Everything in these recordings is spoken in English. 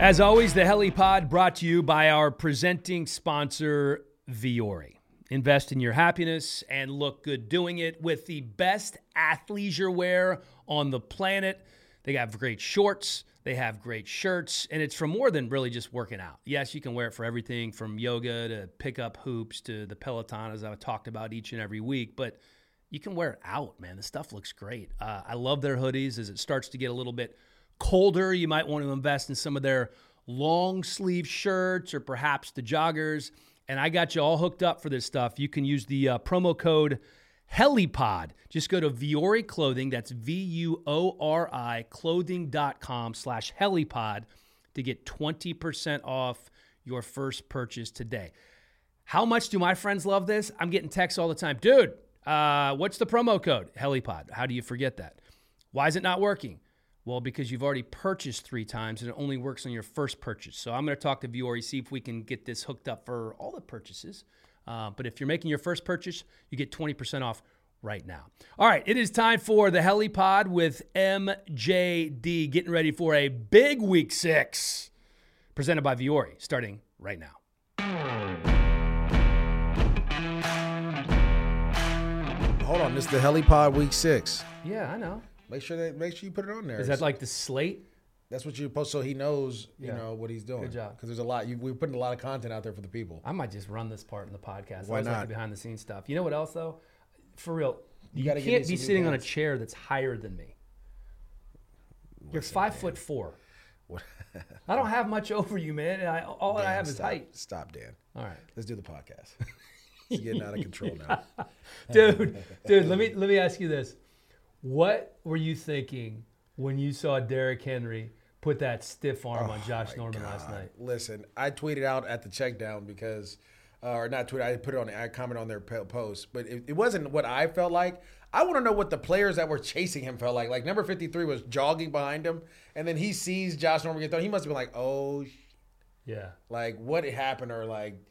As always, the HeliPod brought to you by our presenting sponsor, Vuori. Invest in your happiness and look good doing it with the best athleisure wear on the planet. They have great shorts, they have great shirts, and it's for more than really just working out. Yes, you can wear it for everything from yoga to pick up hoops to the Peloton, as I've talked about each and every week, but you can wear it out, man. The stuff looks great. Uh, I love their hoodies as it starts to get a little bit colder, you might want to invest in some of their long sleeve shirts or perhaps the joggers. And I got you all hooked up for this stuff. You can use the uh, promo code HELIPOD. Just go to Vuori Clothing, that's V U O R I clothing.com slash HELIPOD to get 20% off your first purchase today. How much do my friends love this? I'm getting texts all the time. Dude, uh, what's the promo code? HELIPOD. How do you forget that? Why is it not working? Well, because you've already purchased three times and it only works on your first purchase. So I'm going to talk to Vuori, see if we can get this hooked up for all the purchases. Uh, but if you're making your first purchase, you get 20% off right now. All right, it is time for the HeliPod with MJD, getting ready for a big week six, presented by Vuori, starting right now. Hold on, this is the HeliPod Week Six. Yeah, I know. Make sure that make sure you put it on there. Is that like the slate? That's what you post so he knows you Yeah. know what he's doing. Good job. Because there's a lot. You, we're putting a lot of content out there for the people. I might just run this part in the podcast. Why I like not? the behind the scenes stuff. You know what else though? For real, you, gotta can't me be some new sitting on a pants. chair that's higher than me. You're five foot four. What? I don't have much over you, man. I, all I have is stop, height. Stop, Dan. All right, Let's do the podcast. it's getting out of control now. dude, dude. Let me let me ask you this: What were you thinking when you saw Derrick Henry put that stiff arm on Josh Oh Norman last night? Listen, I tweeted out at the check down because, uh, or not tweet, I put it on, I comment on their post, but it, it wasn't what I felt like. I want to know what the players that were chasing him felt like. Like number 53 was jogging behind him, and then he sees Josh Norman get thrown. He must have been like, oh, Yeah, like what happened, or like,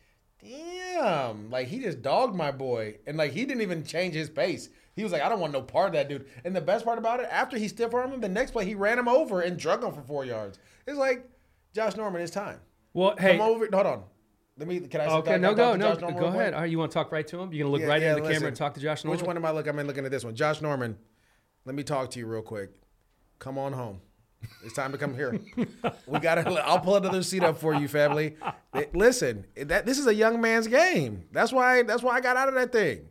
damn, like he just dogged my boy, and like he didn't even change his pace. He was like, I don't want no part of that dude. And the best part about it, after he stiff armed him, the next play he ran him over and drug him for four yards. It's like, Josh Norman, it's time. Well, hey. Come over. Hold on. Let me. Can I? Okay, no, go, no, go ahead. All right, you want to talk right to him? You gonna look Yeah, right yeah, into the camera and talk to Josh Norman? Which one am I looking? I'm looking at this one. Josh Norman. Let me talk to you real quick. Come on home. It's time to come here. we got to. I'll pull another seat up for you, family. Listen, that this is a young man's game. That's why. That's why I got out of that thing.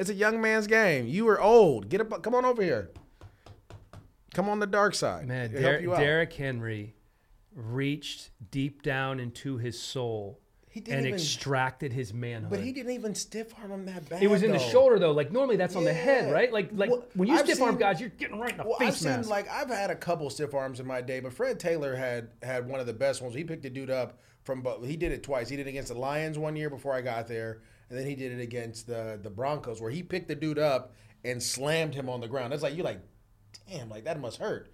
It's a young man's game. You are old. Get up. Come on over here. Come on the dark side. Man, Der-. Derrick Henry reached deep down into his soul He didn't and even- extracted his manhood. But he didn't even stiff arm him that bad. it was in the shoulder though. Like normally that's on the head, right? Like like Well, when you I've stiff arm guys, you're getting right in the Well, I've face seen mask. like I've had a couple stiff arms in my day, but Fred Taylor had had one of the best ones. He picked a dude up from, but he did it twice. He did it against the Lions one year before I got there, and then he did it against the the Broncos, where he picked the dude up and slammed him on the ground. It's like you're like, damn, like that must hurt.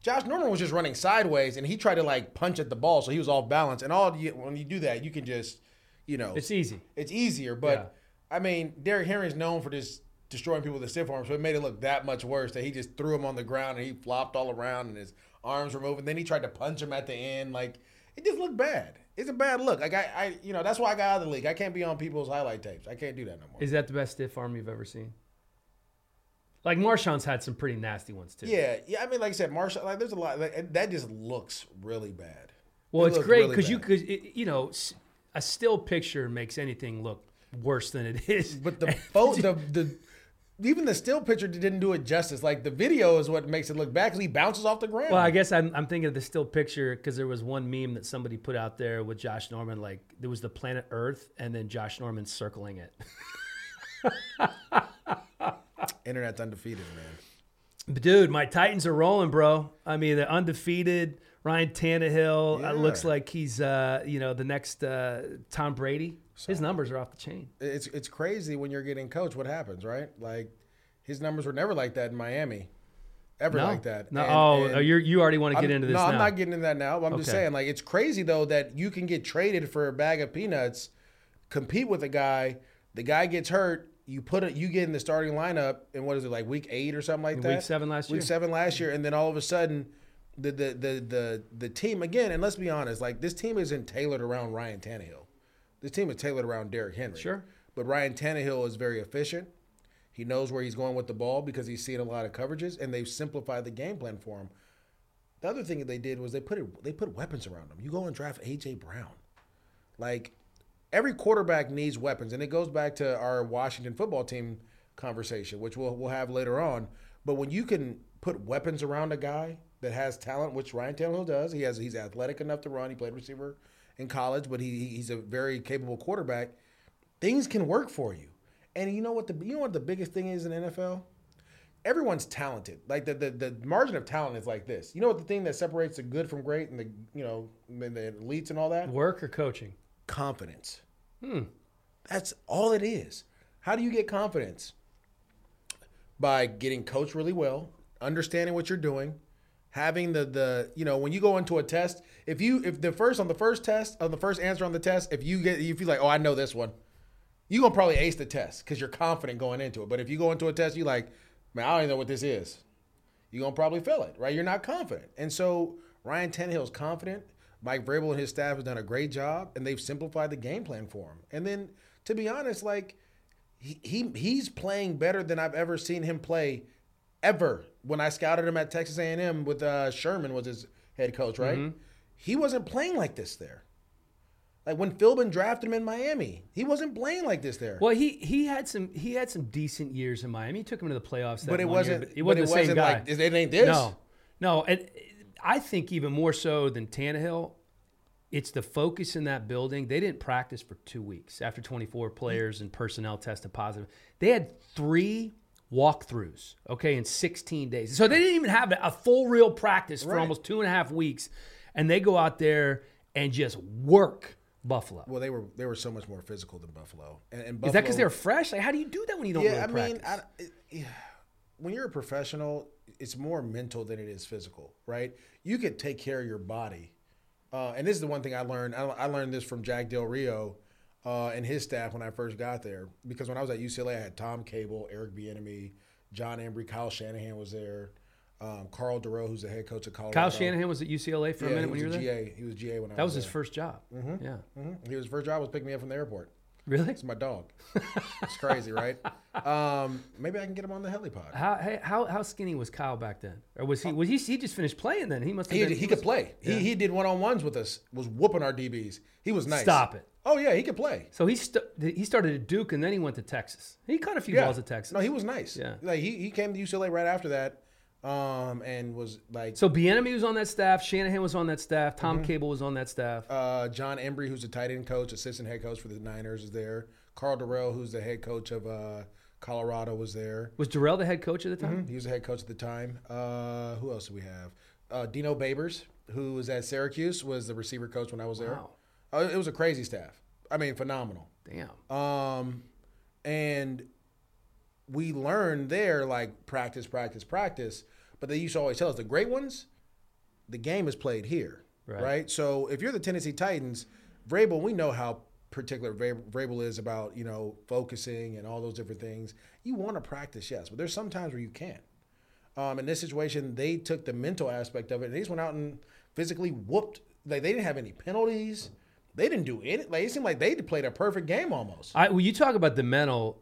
Josh Norman was just running sideways, and he tried to like punch at the ball, so he was off balance. And all you, when you do that, you can just, you know, it's easy. it's easier, but Yeah. I mean, Derrick Henry is known for just destroying people with the stiff arm, so it made it look that much worse that he just threw him on the ground and he flopped all around and his arms were moving. Then he tried to punch him at the end. Like it just looked bad. It's a bad look. Like I, I you know, that's why I got out of the league. I can't be on people's highlight tapes. I can't do that no more. Is that the best stiff arm you've ever seen? Like Marshawn's had some pretty nasty ones too. yeah, yeah. I mean, like I said, Marshawn. Like there's a lot. Like, that just looks really bad. Well, It it's great really because you bad. could you know a still picture makes anything look worse than it is. But the photo, the the. Even the still picture didn't do it justice. Like the video is what makes it look bad because he bounces off the ground. Well, I guess I'm, I'm thinking of the still picture because there was one meme that somebody put out there with Josh Norman. Like there was the planet Earth and then Josh Norman circling it. Internet's undefeated, man. But dude, my Titans are rolling, bro. I mean, they're undefeated. Ryan Tannehill Yeah. uh, looks like he's, uh, you know, the next uh, Tom Brady. His numbers are off the chain. it's it's crazy when you're getting coached what happens, right? Like his numbers were never like that in Miami. Ever No, like that. no. And- oh, and you're, you already want to I'm- get into this No, now. I'm not getting into that now. I'm just saying, like, it's crazy though that you can get traded for a bag of peanuts, compete with a guy, the guy gets hurt, you put it, you get in the starting lineup, and what is it like week eight or something like that? Week seven last year. Week seven last year, and then all of a sudden, the the the the the team again, and let's be honest, like this team isn't tailored around Ryan Tannehill. This team is tailored around Derrick Henry. Sure. But Ryan Tannehill is very efficient. He knows where he's going with the ball because he's seen a lot of coverages, and they've simplified the game plan for him. The other thing that they did was they put it, they put weapons around him. You go and draft AJ Brown, like every quarterback needs weapons, and it goes back to our Washington football team conversation, which we'll we'll have later on. But when you can put weapons around a guy that has talent, which Ryan Tannehill does, he has he's athletic enough to run. He played receiver in college, but he he's a very capable quarterback. Things can work for you, and you know what the you know what the biggest thing is in NFL. Everyone's talented. Like the, the the margin of talent is like this. You know what the thing that separates the good from great and the you know and the elites and all that Work or coaching? confidence. Hmm. That's all it is. How do you get confidence? By getting coached really well, understanding what you're doing, having the the you know when you go into a test, if you if the first on the first test on the first answer on the test, if you get if you feel like oh I know this one, you're gonna probably ace the test because you're confident going into it. But if you go into a test, you like man I don't even know what this is, you're gonna probably fail it, right? You're not confident, and so Ryan Tannehill's confident. Mike Vrabel and his staff have done a great job, and they've simplified the game plan for him. And then, to be honest, like he, he he's playing better than I've ever seen him play, ever. When I scouted him at Texas A&M with uh, Sherman was his head coach, right? He wasn't playing like this there. Like when Philbin drafted him in Miami, he wasn't playing like this there. Well, he he had some he had some decent years in Miami. He took him to the playoffs. That but it wasn't. but but He wasn't it the wasn't guy. like it ain't this. No, no, and I think even more so than Tannehill, it's the focus in that building. They didn't practice for two weeks after 24 players and personnel tested positive. They had three walkthroughs, okay, in 16 days. So they didn't even have a full real practice for Right. almost two and a half weeks, and they go out there and just work Buffalo. Well, they were they were so much more physical than Buffalo. And, and Is that because they're fresh? Like, how do you do that when you don't? Yeah, really I mean, I, it, yeah. when you're a professional, it's more mental than it is physical, right? You could take care of your body, uh, and this is the one thing I learned. I, I learned this from Jack Del Rio uh, and his staff when I first got there, because when I was at UCLA, I had Tom Cable, Eric Bieniemy, Jon Embree, Kyle Shanahan was there, um, Karl Dorrell, who's the head coach of Colorado. Kyle Shanahan was at UCLA for yeah, a minute he when you was were there. GA. He was GA when I was there. That was was his there. first job. Yeah. hmm He was first job was picking me up from the airport. Really? It's my dog. it's crazy, right? Um, maybe I can get him on the helipod. How, hey, how how skinny was Kyle back then? Or was he was he, he just finished playing then? He must have He, been, he, was- could play. Yeah. He, he did one on ones with us. Was whooping our DBs. He was nice. Stop it. Oh yeah, he could play. So he st- he started at Duke and then he went to Texas. He caught a few Yeah. balls at Texas. No, he was nice. Yeah. Like he, he came to UCLA right after that, um, and was like so Bieniemy was on that staff. Shanahan was on that staff. Tom Mm-hmm. Cable was on that staff. uh, Jon Embree, who's the tight end coach, assistant head coach for the Niners, is there. Karl Dorrell, who's the head coach of uh, Colorado, was there. was Dorrell the head coach at the time? He was the head coach at the time. Uh, who else do we have? Uh, Dino Babers, who was at Syracuse, was the receiver coach when I was there. Wow. Uh, it was a crazy staff. I mean, phenomenal. Damn. Um, and we learned there like practice, practice, practice. But they used to always tell us the great ones, the game is played here, Right. right? So if you're the Tennessee Titans, Vrabel, we know how particular Vra- Vrabel is about you know focusing and all those different things. You want to practice, yes, but there's some times where you can't. Um, in this situation, they took the mental aspect of it and they just went out and physically whooped. Like they didn't have any penalties. They didn't do it. Like it seemed like they played a perfect game almost. I, when you talk about the mental,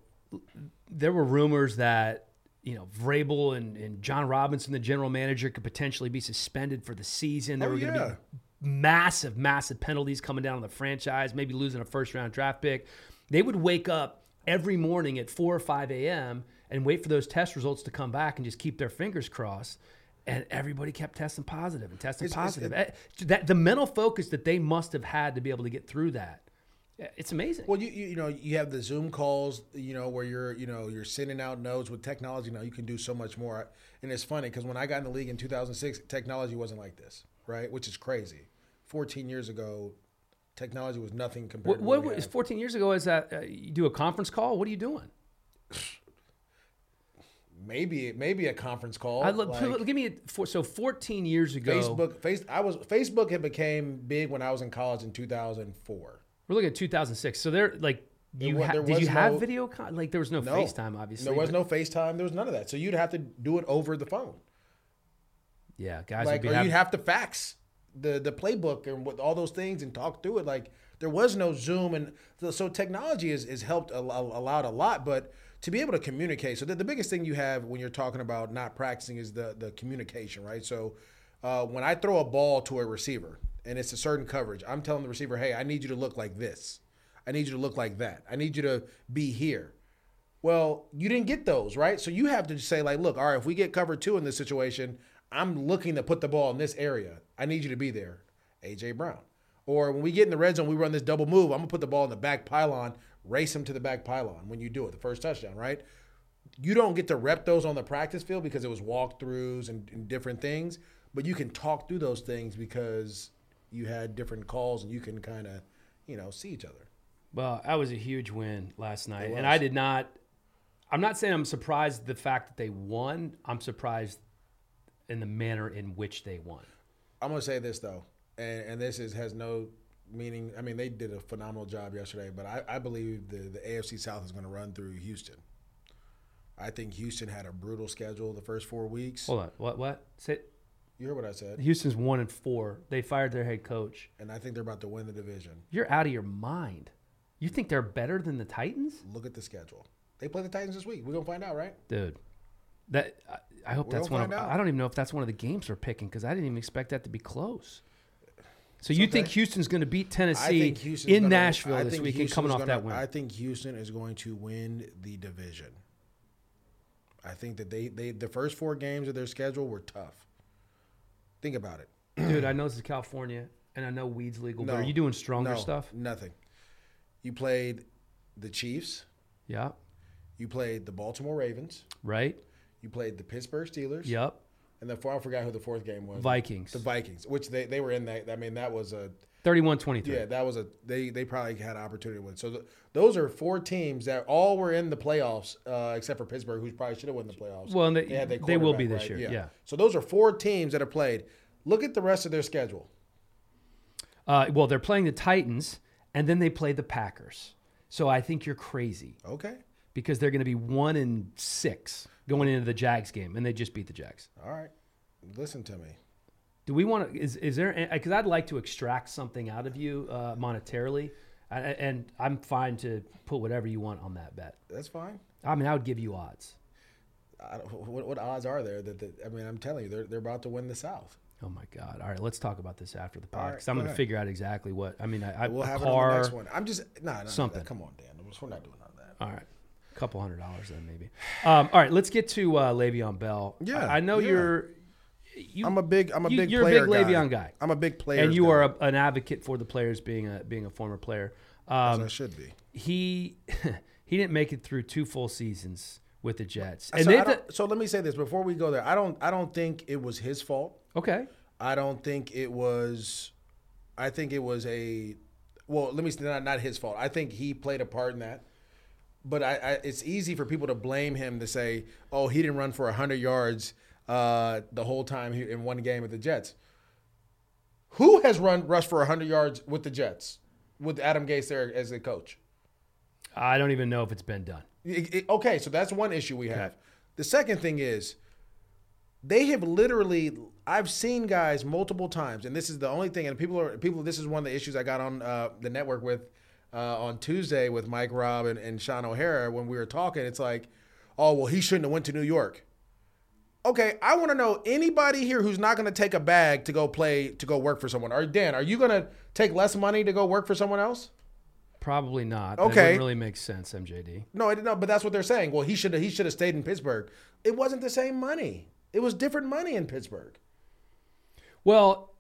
there were rumors that you know Vrabel and, and Jon Robinson, the general manager, could potentially be suspended for the season. There Oh, were going to yeah. be massive, massive penalties coming down on the franchise, maybe losing a first round draft pick. They would wake up every morning at 4 or 5 a.m. and wait for those test results to come back and just keep their fingers crossed. And everybody kept testing positive and testing It's- it's- positive. Eh, that the mental focus that they must have had to be able to get through that. eh, It's amazing. Well, you, you you know you have the Zoom calls, you know, where you're you know you're sending out notes with technology now. You can do so much more, and it's funny because when I got in the league in 2006, technology wasn't like this, right? Which is crazy. 14 years ago, technology was nothing compared. What, to what what we was 14 years ago? Is that uh, you do a conference call? What are you doing? maybe maybe a conference call. I look, like give me a, for, so 14 years ago. Facebook. Face I was Facebook had became big when I was in college in 2004. We're looking at 2006. So they're like, you wa- ha- did you was have video? Con- like there was no, No FaceTime, obviously. There was but- no FaceTime. There was none of that. So you'd have to do it over the phone. Yeah, guys like would be or having, you'd have to fax the the playbook and with all those things and talk through it. Like there was no Zoom, and so, technology has, has helped a, a, allowed a lot, but to be able to communicate. So the, the biggest thing you have when you're talking about not practicing is the the communication, right? So uh, when I throw a ball to a receiver and it's a certain coverage, I'm telling the receiver, hey, I need you to look like this. I need you to look like that. I need you to be here. Well, you didn't get those, right? So you have to say, like, look, all right, if we get cover two in this situation, I'm looking to put the ball in this area. I need you to be there, AJ Brown. Or when we get in the red zone, we run this double move. I'm gonna put the ball in the back pylon, race him to the back pylon when you do it, the first touchdown, right? You don't get to rep those on the practice field because it was walkthroughs and, and different things, but you can talk through those things because you had different calls and you can kind of, you know, see each other. Well, that was a huge win last night, and. I did not. I'm not saying I'm surprised the fact that they won. I'm surprised in the manner in which they won. I'm gonna say this though, and, and this is has no meaning. I mean, they did a phenomenal job yesterday, but I, I believe the the AFC South is going to run through Houston. I think Houston had a brutal schedule the first four weeks. Hold on, what? What? Say, You heard what I said, Houston's one and four. They fired their head coach. and I think they're about to win the division. You're out of your mind. You think they're better than the Titans, Look at the schedule. They play the Titans this week. We're gonna find out, right? dude? That I, I hope We'll that's one of. out. I don't even know if that's one of the games we're picking because I didn't even expect that to be close. So you think. Houston's going to beat Tennessee in gonna- Nashville I this weekend, Houston's coming off gonna- that win? I think Houston is going to win the division. I think that they, they the first four games of their schedule were tough. Think about it. Dude, I know this is California, and I know weed's legal. but are you doing stronger no, stuff? Nothing. You played the Chiefs. Yeah. You played the Baltimore Ravens. Right. You played the Pittsburgh Steelers. Yep. And then I forgot who the fourth game was. Vikings. The Vikings, which they, they were in that. I mean, that was a 31-23. yeah, that was a they they probably had an opportunity to win. So th- those are four teams that all were in the playoffs, uh, except for Pittsburgh, who probably should have won the playoffs. Well, and they- their they will be this year, yeah. So those are four teams that have played. Look at the rest of their schedule. Uh, well, they're playing the Titans, and then they play the Packers. So I think you're crazy Okay. Because they're going to be one and six going into the Jags game, and they just beat the Jags. All right. Listen to me. Do we want to? Is is there? Because I'd like to extract something out of you uh, monetarily, I- and I'm fine to put whatever you want on that bet. That's fine. I mean, I would give you odds. I don't, what, what odds are there that, that I mean I'm telling you they're they're about to win the South. Oh my God! All right, let's talk about this after the All podcast. right, I'm going to figure out exactly what. I mean, I, I We'll have it on the next one. I'm just no no, no something. Come on, Dan. We're not doing none of that. All right, a couple hundred dollars then maybe. Um, all right, let's get to uh, Le'Veon Bell. Yeah, I, I know yeah. you're. You, I'm a big I'm a you- big you're a big Le'Veon guy. I'm a big player. and you are a, an advocate for the players being a being a former player. as Um, I should be. he he didn't make it through two full seasons with the Jets, and so, they so let me say this before we go there. I don't I don't think it was his fault. okay. I don't think it was. I think it was a. Well, let me say not not his fault. I think he played a part in that. But I, I it's easy for people to blame him to say, "Oh, he didn't run for hundred yards uh, the whole time in one game with the Jets." Who has run rushed for hundred yards with the Jets with Adam Gase there as a coach? I don't even know if it's been done. It- it- okay, so that's one issue we have. The second thing is they have literally I've seen guys multiple times, and this is the only thing. And people are people. This is one of the issues I got on uh, the network with uh, on Tuesday with Mike Robb and, and Shaun O'Hara when we were talking. It's like, oh well, he shouldn't have went to New York. Okay, I want to know anybody here who's not going to take a bag to go play to go work for someone. Or Dan, are you going to take less money to go work for someone else? Probably not. Okay. wouldn't really makes sense, MJD. No, I didn't know, but that's what they're saying. Well, he should he should have stayed in Pittsburgh. It wasn't the same money. It was different money in Pittsburgh. Well,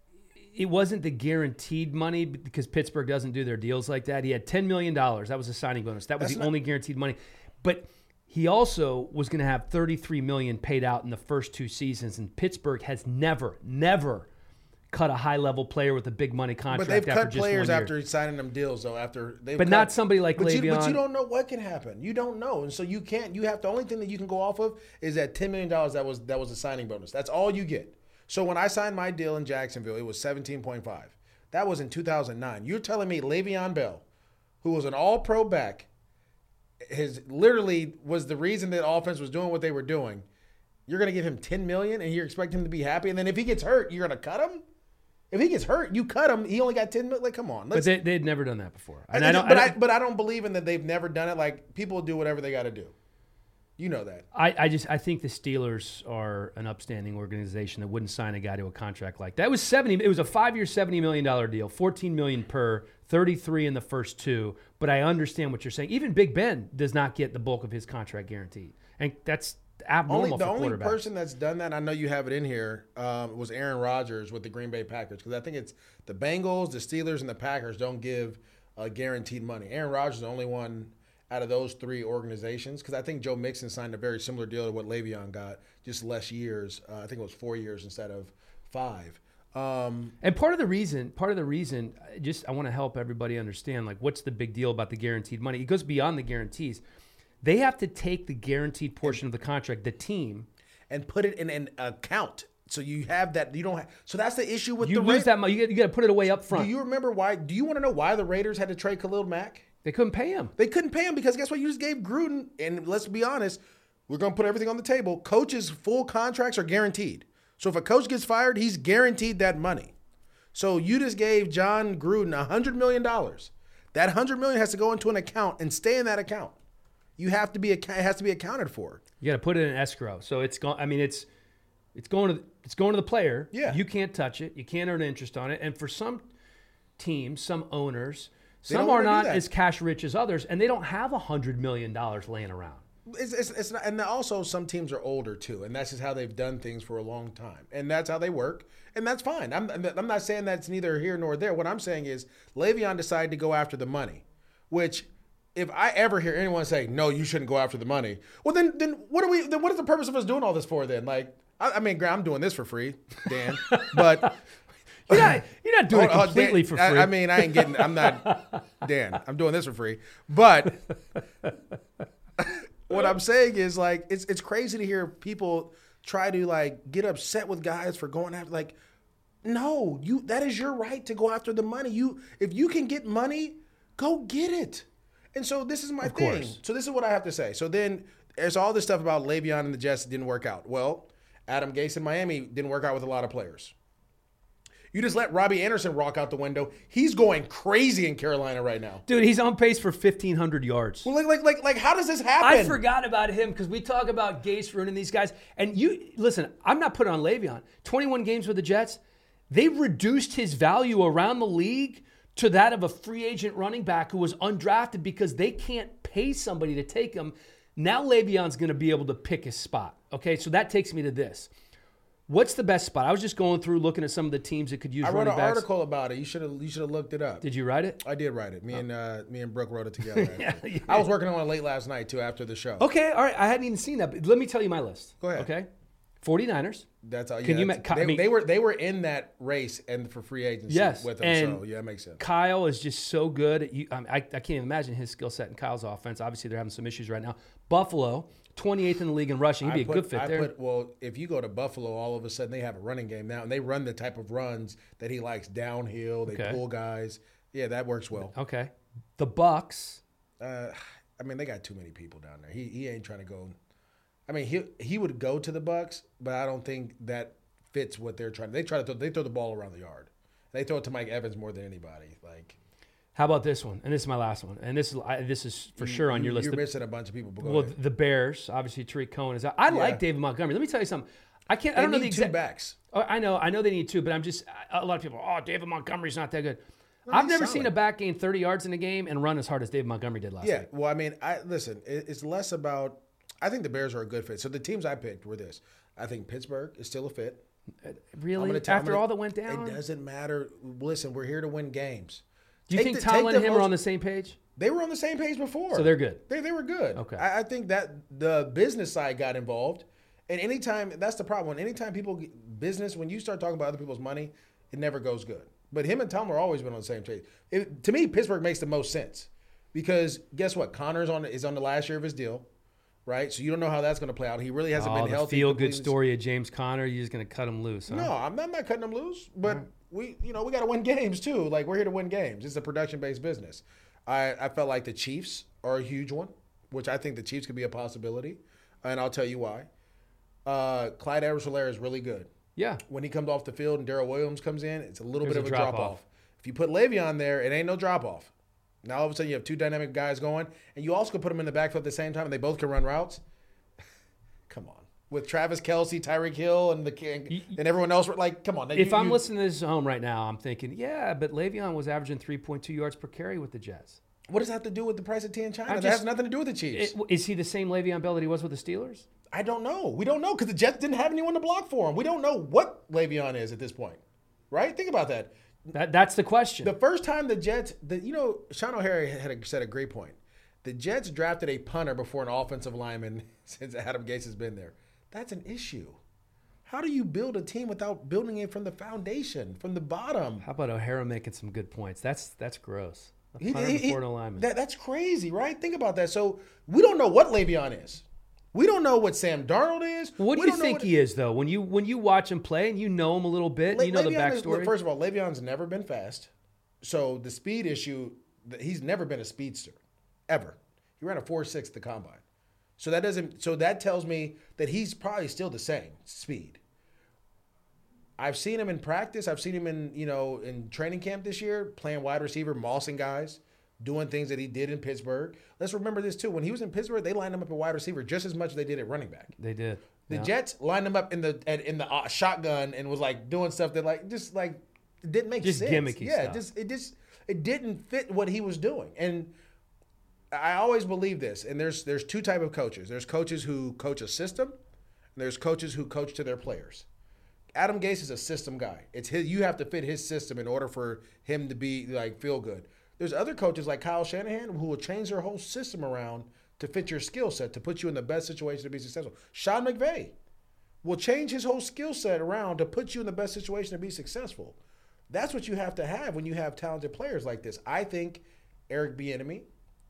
it wasn't the guaranteed money because Pittsburgh doesn't do their deals like that. He had $10 million. That was a signing bonus. That was That's the not- only guaranteed money. But he also was going to have 33 million paid out in the first two seasons and Pittsburgh has never never cut a high level player with a big money contract But they've after cut just players one year. after signing them deals though. After they, But not somebody like but you, but you don't know what can happen. You don't know, and so you can't. You have the only thing that you can go off of is that ten million dollars that was that was a signing bonus. That's all you get. So when I signed my deal in Jacksonville, it was seventeen point five. That was in two thousand nine. You're telling me Le'Veon Bell, who was an All Pro back, his literally was the reason that offense was doing what they were doing, You're gonna give him 10 million and you expect him to be happy, and then if he gets hurt, you're gonna cut him. If he gets hurt, you cut him. He only got 10 million. Like, come on. But they they'd never done that before. And I, I don't. but I I, don't- but I don't believe in that they've never done it. Like people do whatever they got to do. You know that. I, I just I think the Steelers are an upstanding organization that wouldn't sign a guy to a contract like that. It was seventy. It was a five-year, seventy million dollar deal, fourteen million per, thirty-three in the first two. But I understand what you're saying. Even Big Ben does not get the bulk of his contract guaranteed, and that's abnormal Only the only person that's done that, I know you have it in here, um, was Aaron Rodgers with the Green Bay Packers because I think it's the Bengals, the Steelers, and the Packers don't give uh, guaranteed money. Aaron Rodgers is the only one out of those three organizations because I think Joe Mixon signed a very similar deal to what Le'Veon got, just less years. Uh, I think it was four years instead of five. Um, And part of the reason, part of the reason, just I want to help everybody understand like what's the big deal about the guaranteed money. It goes beyond the guarantees. They have to take the guaranteed portion of the contract, the team. and put it in an account. So you have that. You don't. Have, so that's the issue with You the lose Ra- that money. You got, you got to put it away up front. Do you remember why? Do you want to know why the Raiders had to trade Khalil Mack? They couldn't pay him. They couldn't pay him because guess what? You just gave Gruden, and let's be honest, we're going to put everything on the table. Coaches' full contracts are guaranteed. So if a coach gets fired, he's guaranteed that money. So you just gave Jon Gruden a hundred million dollars. That 100 million has to go into an account and stay in that account. You have to be it has to be accounted for. You got to put it in escrow. So it's going. I mean, it's it's going to it's going to the player. Yeah. You can't touch it. You can't earn interest on it. And for some teams, some owners, They some are not as cash rich as others, and they don't have a hundred million dollars laying around. It's, it's, it's not, and also some teams are older too, and that's just how they've done things for a long time, and that's how they work, and that's fine. I'm, I'm not saying that's neither here nor there. What I'm saying is Le'Veon decided to go after the money, which if I ever hear anyone say no, you shouldn't go after the money, well then then what are we? Then what is the purpose of us doing all this for then? Like I, I mean, I'm doing this for free, Dan, but. You're not, you're not doing Hold- it completely Dan, for free. I, I mean, I ain't getting. I'm not Dan. I'm doing this for free. But what I'm saying is like it's it's crazy to hear people try to like get upset with guys for going after like no you that is your right to go after the money you if you can get money go get it and so this is my Of thing course. so this is what I have to say so then there's all this stuff about Le'Veon and the Jets didn't work out well Adam Gase in Miami didn't work out with a lot of players you just let Robbie Anderson rock out the window. He's going crazy in Carolina right now. Dude, he's on pace for 1,500 yards. Well, like, like, like, like, how does this happen? I forgot about him because we talk about Gase ruining these guys. And you listen, I'm not putting on Le'Veon. 21 games with the Jets, they reduced his value around the league to that of a free agent running back who was undrafted because they can't pay somebody to take him. Now Le'Veon's going to be able to pick his spot. Okay, so that takes me to this. What's the best spot? I was just going through looking at some of the teams that could use I wrote running an backs. article about it. You should have, you should have looked it up. Did you write it? I did write it. Me and uh, me and Brooke wrote it together. actually. yeah. I was working on it late last night too after the show. Okay, all right. I hadn't even seen that. But let me tell you my list. Go ahead. Okay. 49ers. That's all. Yeah, Can you that's- ma- they, I mean- they were they were in that race and for free agency Yes, with them. and so yeah, it makes sense. Kyle is just so good. You, I, mean, I, I can't even imagine his skill set in Kyle's offense. Obviously, they're having some issues right now. Buffalo, 28th in the league in rushing. He'd be I a put, good fit I there. Put, well, if you go to Buffalo, all of a sudden they have a running game now, and they run the type of runs that he likes downhill. They Okay. pull guys. Yeah, that works well. okay. The Bucks. Uh, I mean, they got too many people down there. He he ain't trying to go. I mean, he he would go to the Bucks, but I don't think that fits what they're trying. They try to throw, they throw the ball around the yard. They throw it to Mike Evans more than anybody. Like How about this one? And this is my last one. And this is I, this is for sure on your list. You're The- missing a bunch of people. Well, ahead. the Bears. Obviously, Tarik Cohen is out. I like David Montgomery. Let me tell you something. I can't. I don't know the two exact. backs. Oh, I know, I know they need two, but I'm just a lot of people. Oh, David Montgomery's not that good. I've never solid. seen a back gain 30 yards in a game and run as hard as David Montgomery did last year. Yeah. week. Well, I mean, I listen. It, it's less about. I think the Bears are a good fit. So the teams I picked were this. I think Pittsburgh is still a fit. Uh, really? gonna tell- After gonna- all that went down, It doesn't matter. Listen, we're here to win games. Do you think the- Tomlin and him are on the same page? They were on the same page before. So they're good. They, they were good. Okay. I, I think that the business side got involved. And anytime, that's the problem. Anytime people, business, when you start talking about other people's money, it never goes good. But him and Tom are always been on the same page. It, to me, Pittsburgh makes the most sense because guess what? Conner's on is on the last year of his deal, right? So you don't know how that's going to play out. He really hasn't Oh, been the healthy. feel good story of James Conner. You're just going to cut him loose. Huh? No, I'm not, I'm not cutting him loose, but we, you know, we got to win games too. Like we're here to win games. It's a production based business. I, I felt like the Chiefs are a huge one, which I think the Chiefs could be a possibility, and I'll tell you why. Uh, Clyde Edwards-Helaire is really good. Yeah. When he comes off the field and Darrel Williams comes in, it's a little There's bit of a drop off. off. If you put Le'Veon there, it ain't no drop off. Now all of a sudden you have two dynamic guys going, and you also can put them in the backfield at the same time, and they both can run routes. come on, with Travis Kelce, Tyreek Hill, and the and, and everyone else, like, come on. If you- I'm you- listening to this at home right now, I'm thinking, yeah, but Le'Veon was averaging 3.2 yards per carry with the Jets. what does that have to do with the price of tea in China? I that has nothing to do with the Chiefs. It- Is he the same Le'Veon Bell that he was with the Steelers? I don't know. We don't know because the Jets didn't have anyone to block for him. We don't know what Le'Veon is at this point, right? Think about that. That, that's the question. The first time the Jets, the, you know, Shaun O'Hara had a, said a great point. The Jets drafted a punter before an offensive lineman since Adam Gase has been there. That's an issue. How do you build a team without building it from the foundation, from the bottom? How about O'Hara making some good points? That's that's gross. A punter he- he- before an alignment. that, that's crazy, right? Think about that. So we don't know what Le'Veon is. We don't know what Sam Darnold is. what do We you think what- he is though? When you when you watch him play and you know him a little bit, Le- you know the Le'Veon is- backstory. first of all, Le'Veon's never been fast, so the speed issue. He's never been a speedster, ever. He ran a four six the combine, so that doesn't. So that tells me that he's probably still the same speed. I've seen him in practice. I've seen him in you know in training camp this year playing wide receiver, mossing guys, doing things that he did in Pittsburgh. Let's remember this too. When he was in Pittsburgh, they lined him up at wide receiver just as much as they did at running back. they did. The Yeah. Jets lined him up in the at, in the uh, shotgun and was like doing stuff that like just like didn't make Just sense. gimmicky yeah, stuff. just it just it didn't fit what he was doing. And I always believe this. And there's there's two type of coaches. There's coaches who coach a system, and there's coaches who coach to their players. Adam Gase is a system guy. It's his. You have to fit his system in order for him to be like feel good. There's other coaches like Kyle Shanahan who will change their whole system around to fit your skill set to put you in the best situation to be successful. Sean McVay will change his whole skill set around to put you in the best situation to be successful. That's what you have to have when you have talented players like this. I think Eric Bieniemy.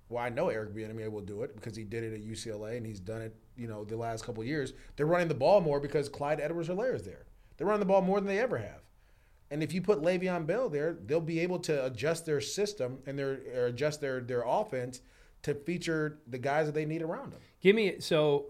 Well, I know Eric Bieniemy will do it because he did it at UCLA and he's done it, you know, the last couple years. They're running the ball more because Clyde Edwards-Helaire is there. They're running the ball more than they ever have. And if you put Le'Veon Bell there, they'll be able to adjust their system and their or adjust their their offense to feature the guys that they need around them. Give me so.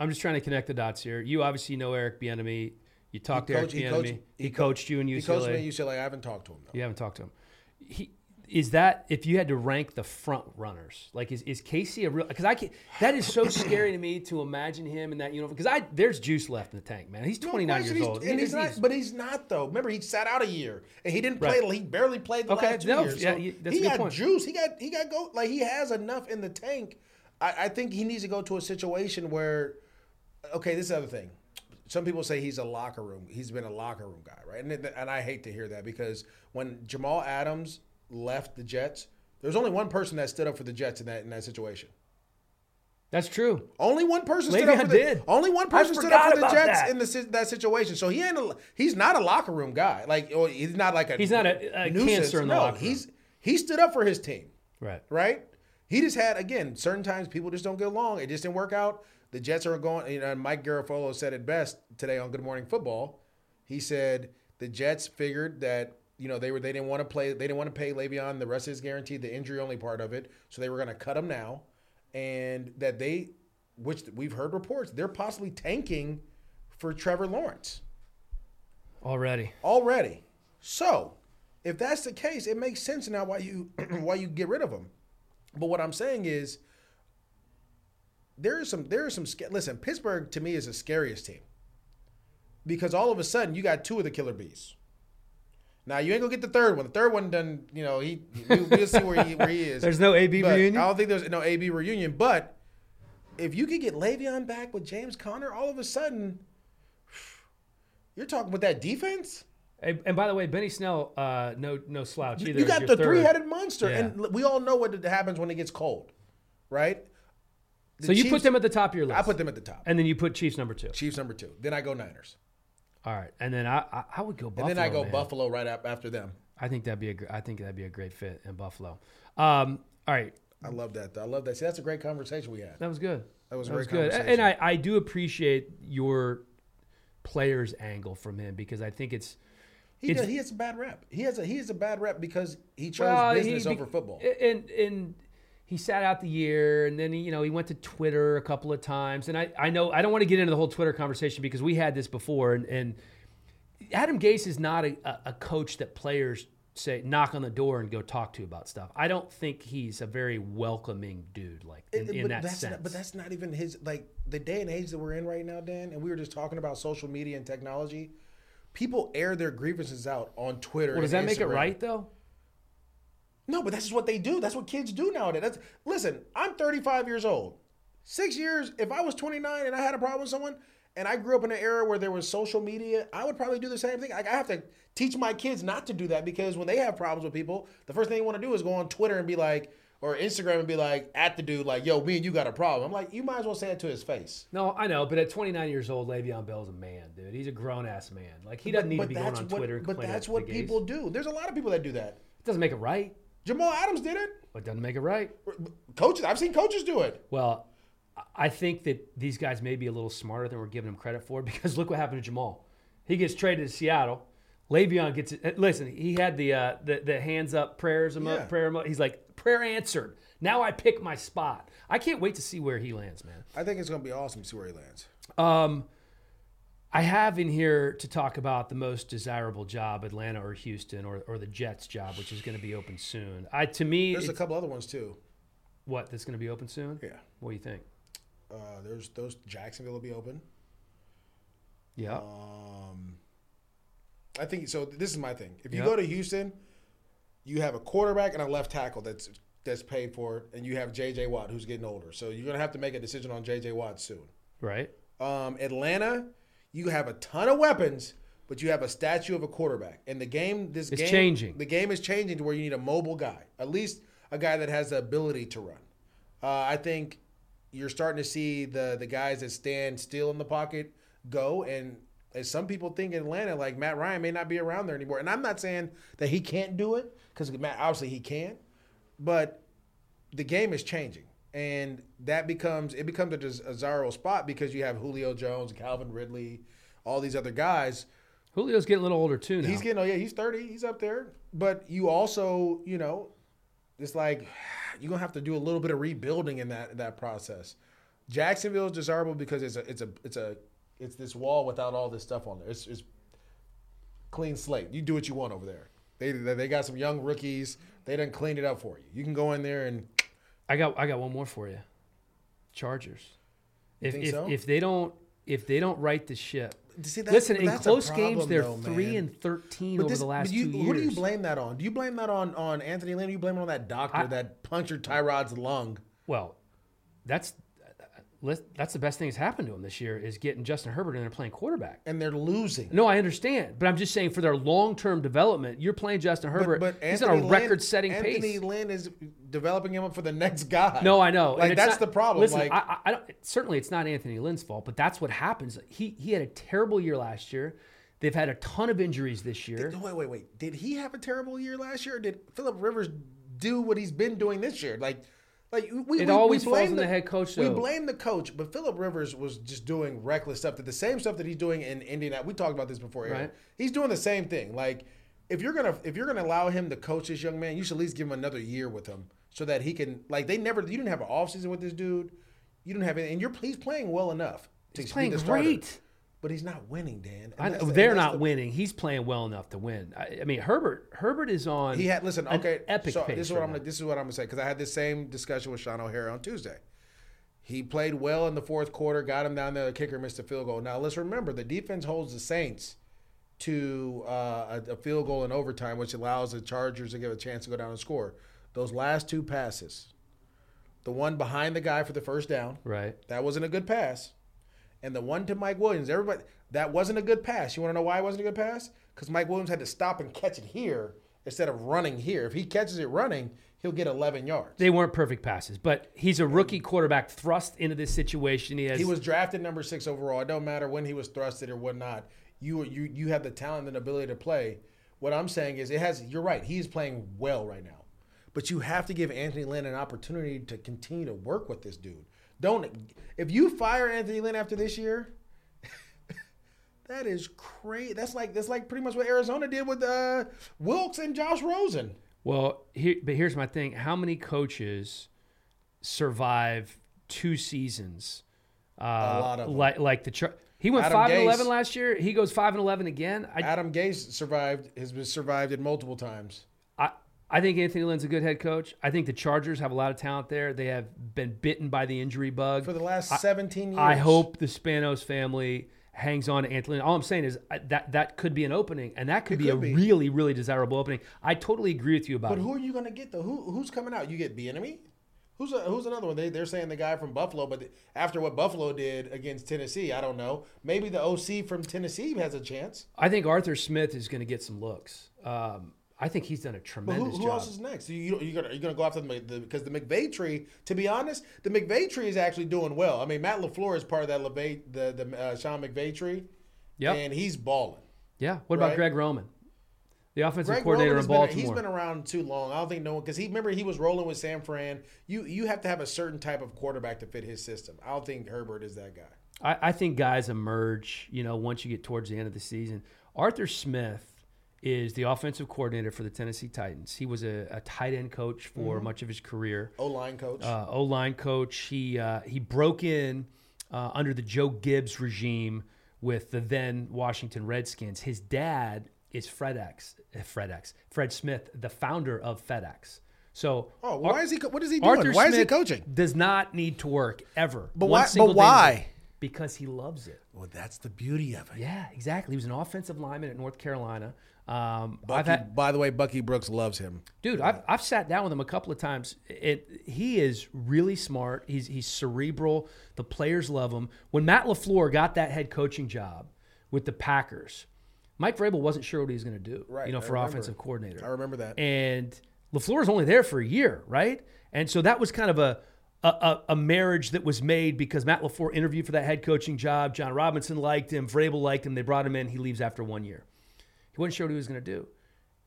I'm just trying to connect the dots here. You obviously know Eric Bieniemy. You talked to Eric coached- he Bieniemy. coached- he, he coached you in He coached me at UCLA. UCLA. I haven't talked to him though. You haven't talked to him. He is that if you had to rank the front runners, like is, is Casey a real? Because I can that is so scary to me to imagine him in that uniform. Because I there's juice left in the tank, man. He's 29 question, years he's- old. and He- he's not, but he's not though. Remember, he sat out a year and he didn't play. Right. He barely played the Okay, last two no, years. yeah, So that's he a good got point. juice. He got he got go like he has enough in the tank. I, I think he needs to go to a situation where, okay, this is the other thing. Some people say he's a locker room. He's been a locker room guy, right? And and I hate to hear that because when Jamal Adams left the Jets, there's only one person that stood up for the Jets in that in that situation. that's true. Only one person stood up Le'Veon for the did. only one person stood up for the Jets that. in the that situation. So he ain't a, he's not a locker room guy. Like or he's not like a He's not a- a cancer in the no, locker room. he's he stood up for his team, Right. right? He just had again certain times people just don't get along. It just didn't work out. The Jets are going. You know, and Mike Garafolo said it best today on Good Morning Football. He said the Jets figured that you know they were they didn't want to play they didn't want to pay Le'Veon the rest is guaranteed the injury only part of it, so they were going to cut him now, and that they, which we've heard reports, they're possibly tanking for Trevor Lawrence Already. already. So, if that's the case, it makes sense now why you why you get rid of him. But what I'm saying is, there is some there is some listen. Pittsburgh to me is the scariest team because all of a sudden you got two of the killer bees. Now you ain't gonna get the third one. The third one done. You know he we, we'll see where he where he is. There's no AB But reunion? I don't think there's no AB reunion. But if you could get Le'Veon back with James Conner, all of a sudden, you're talking with that defense. Hey, and by the way, Benny Snell, uh, no no slouch either. You got the three-headed monster, Yeah. and we all know what happens when it gets cold, right? The So you Chiefs- put them at the top of your list. I put them at the top. and then you put Chiefs number two. Chiefs number two. Then I go Niners, All right, and then I I, I would go Buffalo. and then I go man. Buffalo right up after them. I think that'd be a I think that'd be a great fit in Buffalo. Um, all right, I love that. though. I love that. See, that's a great conversation we had. that was good. That was a That was good, and I I do appreciate your players angle from him because I think it's He does, he has a bad rep. He has a he has a bad rep because he chose well, business be- over football. And and he sat out the year and then he, you know he went to Twitter a couple of times and I, I know I don't want to get into the whole Twitter conversation because we had this before and, and Adam Gase is not a, a coach that players say knock on the door and go talk to about stuff. I don't think he's a very welcoming dude like in, in but that that's sense. Not, but that's not even his like the day and age that we're in right now, Dan. And we were just talking about social media and technology. People air their grievances out on Twitter. well, does that make it right though? No, but that's just what they do. That's what kids do nowadays. That's, listen, I'm 35 years old. Six years, if I was 29 and I had a problem with someone, and I grew up in an era where there was social media, I would probably do the same thing. Like I have to teach my kids not to do that because when they have problems with people, the first thing they want to do is go on Twitter and be like, or Instagram and be like, at the dude, like, yo, me and you got a problem. I'm like, you might as well say it to his face. No, I know, but at 29 years old, Le'Veon Bell's a man, dude. He's a grown ass man. Like he doesn't need to be going on what- Twitter. and But that's what people do. There's a lot of people that do that. It doesn't make it right. Jamal Adams did it. But doesn't make it right. Coaches, I've seen coaches do it. Well, I think that these guys may be a little smarter than we're giving them credit for because look what happened to Jamal. He gets traded to Seattle. Le'Veon gets it. Listen, he had the uh, the, the hands up prayers emo- Yeah. prayer. Emo- he's like prayer answered. Now I pick my spot. I can't wait to see where he lands, man. I think it's going to be awesome to see where he lands. Um, I have in here to talk about the most desirable job, Atlanta or Houston, or, or the Jets job, which is going to be open soon. I to me, There's a couple other ones too. what that's going to be open soon. Yeah. What do you think? Uh, there's those Jacksonville will be open. Yeah. Um, I think so. This is my thing. If you Yeah. go to Houston, you have a quarterback and a left tackle that's that's paid for, and you have J.J. Watt who's getting older. So you're gonna have to make a decision on J.J. Watt soon. right. Um, Atlanta, you have a ton of weapons, but you have a statue of a quarterback. And the game, this It's game, changing. The game is changing to where you need a mobile guy, at least a guy that has the ability to run. Uh, I think you're starting to see the the guys that stand still in the pocket go, and as some people think in Atlanta, like Matt Ryan may not be around there anymore. And I'm not saying that he can't do it because Matt obviously he can, but the game is changing, and that becomes it becomes a a desirable spot because you have Julio Jones, Calvin Ridley, all these other guys. Julio's getting a little older too now. He's getting oh yeah, he's thirty, he's up there. But you also, you know, it's like you're gonna have to do a little bit of rebuilding in that that process. Jacksonville is desirable because it's a it's a it's a it's this wall without all this stuff on there. It's, it's clean slate. You do what you want over there. They they got some young rookies. They done cleaned it up for you. You can go in there and I got I got one more for you. Chargers. If think if, so? if they don't if they don't right the ship. See, that's- Listen, in close problem, games they're though, three and thirteen But over this- the but last you, two years. Who do you blame that on? Do you blame that on on Anthony Lynn? Do you blame it on that doctor I- that punctured Tyrod's lung? Well, that's that's the best thing that's happened to them this year is getting Justin Herbert and they're playing quarterback. And they're losing. No, I understand, but I'm just saying for their long term development, you're playing Justin Herbert. but he's on a record setting pace. Anthony. Lynn is developing him up for the next guy. No, I know. Like that's not- the problem. Listen, like I, I, I don't, certainly it's not Anthony Lynn's fault, but that's what happens. He he had a terrible year last year. They've had a ton of injuries this year. wait, wait, wait. Did he have a terrible year last year? Or did Philip Rivers do what he's been doing this year? Like, like we, It we, always we falls blame on the head coach, We blame the coach, but Philip Rivers was just doing reckless stuff. That the same stuff that he's doing in Indiana. We talked about this before. Aaron. Right. He's doing the same thing. Like, if you're gonna if you're gonna allow him to coach this young man, you should at least give him another year with him so that he can. Like, they never. You didn't have an offseason with this dude. You didn't have it, and you're he's playing well enough to He's playing the starter. But he's not winning, Dan. I they're not the- winning. He's playing well enough to win. I, I mean, Herbert Herbert is on. He had listen. Okay, epic so this is what I'm. Gonna, this is what I'm gonna say because I had this same discussion with Shaun O'Hara on Tuesday. He played well in the fourth quarter, got him down there. The kicker missed a field goal. Now let's remember the defense holds the Saints to uh, a, a field goal in overtime, which allows the Chargers to give a chance to go down and score. Those last two passes, the one behind the guy for the first down, Right. that wasn't a good pass. And the one to Mike Williams, everybody, that wasn't a good pass. You want to know why it wasn't a good pass? Because Mike Williams had to stop and catch it here instead of running here. If he catches it running, he'll get 11 yards. They weren't perfect passes, but he's a rookie quarterback thrust into this situation. He has. He was drafted number six overall. It don't matter when he was thrusted or whatnot. You you you have the talent and ability to play. What I'm saying is, it has. You're right. He's playing well right now, but you have to give Anthony Lynn an opportunity to continue to work with this dude. Don't if you fire Anthony Lynn after this year. That is crazy. That's like that's like pretty much what Arizona did with uh, Wilks and Josh Rosen. Well, here, but here's my thing: How many coaches survive two seasons. Uh, lot of like like the Char- he went Adam five and eleven last year. He goes five and eleven again. I, Adam Gase survived has been survived it multiple times. I I think Anthony Lynn's a good head coach. I think the Chargers have a lot of talent there. They have been bitten by the injury bug. For the last 17 years. I hope the Spanos family hangs on to Anthony. All I'm saying is that that could be an opening, and that could be a be. really, really desirable opening. I totally agree with you about But it. who are you going to get though? Who who's coming out? You get Bieniemy? Who's a, who's another one? They they're saying the guy from Buffalo, but after what Buffalo did against Tennessee, I don't know. Maybe the OC from Tennessee has a chance. I think Arthur Smith is going to get some looks. Um, I think he's done a But who, tremendous who job. else is next? You you you're gonna gonna go after the the- because the McVay tree. To be honest, the McVay tree is actually doing well. I mean, Matt Lafleur is part of that LeVay, the the uh, Sean McVay tree, Yep. and he's balling. yeah. What about Greg Roman, the offensive Greg coordinator Roman in been, Baltimore? he's been around too long. I don't think no one because he remember he was rolling with San Fran. You you have to have a certain type of quarterback to fit his system. I don't think Herbert is that guy. I, I think guys emerge, you know, once you get towards the end of the season. Arthur Smith is the offensive coordinator for the Tennessee Titans. He was a, a tight end coach for much of his career. O line coach. Uh, o line coach. He uh, he broke in uh, under the Joe Gibbs regime with the then Washington Redskins. His dad is FredEx, uh, FredEx, Fred Smith, the founder of FedEx. So oh, why is he? co- What is he doing? Arthur why Smith is he coaching? Does not need to work ever. But One why- but single day a why? Because he loves it. Well, that's the beauty of it. Yeah, exactly. He was an offensive lineman at North Carolina. Um, I've Bucky, had, by the way, Bucky Brooks loves him. dude, I've, I've sat down with him a couple of times. It, he is really smart. He's he's cerebral. The players love him. When Matt Lafleur got that head coaching job with the Packers, Mike Vrabel wasn't sure what he was going to do. Right, you know, for offensive coordinator. I remember that. and Lafleur was only there for a year, right? And so that was kind of a a, a, a marriage that was made because Matt Lafleur interviewed for that head coaching job. Jon Robinson liked him, Vrabel liked him. They brought him in. He leaves after one year. He wasn't sure what he was going to do,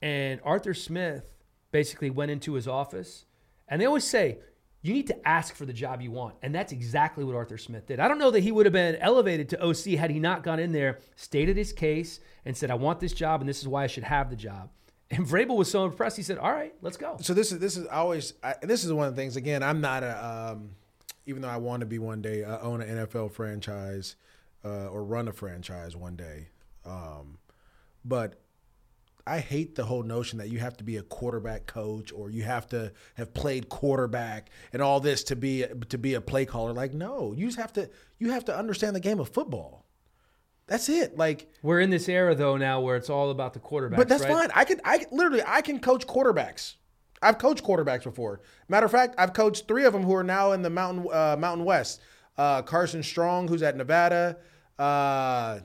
and Arthur Smith basically went into his office, and they always say. You need to ask for the job you want. And that's exactly what Arthur Smith did. I don't know that he would have been elevated to OC had he not gone in there, stated his case, and said, I want this job, and this is why I should have the job. And Vrabel was so impressed, he said, All right, let's go. So this is this is always I, this is one of the things. Again, I'm not a um, even though I want to be one day uh, own an NFL franchise uh, or run a franchise one day, um, but I hate the whole notion that you have to be a quarterback coach or you have to have played quarterback and all this to be to be a play caller. Like, no, you just have to you have to understand the game of football. That's it. Like, We're in this era, though, now where it's all about the quarterback. but that's right? fine. I can I literally I can coach quarterbacks. I've coached quarterbacks before. Matter of fact, I've coached three of them who are now in the Mountain uh, Mountain West. Uh, Carson Strong, who's at Nevada. Uh,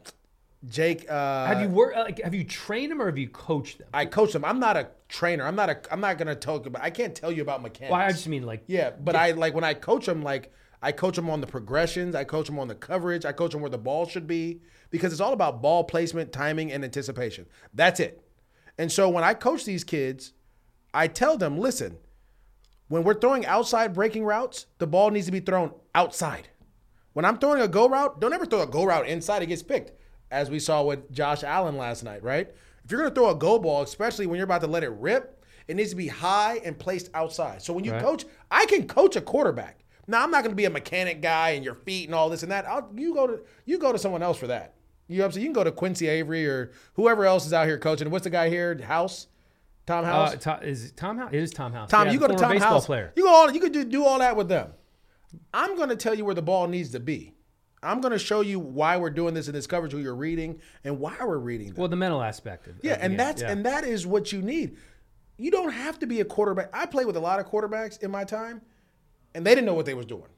Jake. Uh, Have you worked? Like, have you trained them or have you coached them? I coach them. I'm not a trainer. I'm not a. I'm not gonna talk about. I can't tell you about mechanics. Well, I just mean like, Yeah, but I like when I coach them, like I coach them on the progressions, I coach them on the coverage, I coach them where the ball should be because it's all about ball placement, timing, and anticipation. That's it. And so when I coach these kids, I tell them, listen, when we're throwing outside breaking routes, the ball needs to be thrown outside. When I'm throwing a go route, don't ever throw a go route inside, it gets picked, as we saw with Josh Allen last night, right? If you're gonna throw a go ball, especially when you're about to let it rip, it needs to be high and placed outside. So when you Right. coach, I can coach a quarterback. Now I'm not gonna be a mechanic guy and your feet and all this and that. I'll, you go to you go to someone else for that. You know what You can go to Quincy Avery or whoever else is out here coaching. What's the guy here? House? Tom House? uh, Tom, is Tom House? It is Tom House. Tom, Yeah, you go to Tom baseball House. player. You go all, you could do, do all that with them. I'm going to tell you where the ball needs to be. I'm going to show you why we're doing this in this coverage, who you're reading, and why we're reading them. Well, the mental aspect of it. yeah, and that's yeah. and that is what you need. You don't have to be a quarterback. I played with a lot of quarterbacks in my time, and they didn't know what they was doing.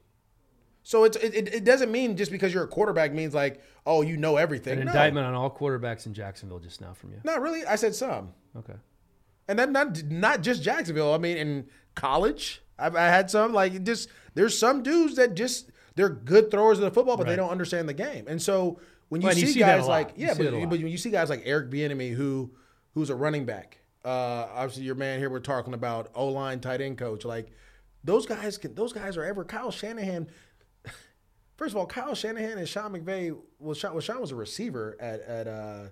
So it's it, it- it doesn't mean just because you're a quarterback means like oh you know everything. an No. indictment on all quarterbacks in Jacksonville just now from you. Not really. I said some. Okay. and then not not just Jacksonville. I mean, in college, I've, I had some like just there's some dudes that just they're good throwers of the football, but they don't understand the game. And so when you Well, see, you see guys like yeah, see that a but, but when you see guys like Eric Bieniemy who who's a running back, uh, obviously your man here we're talking about O line tight end coach, like those guys can those guys are ever Kyle Shanahan. First of all, Kyle Shanahan and Sean McVay was Sean, well, Sean was a receiver at at uh,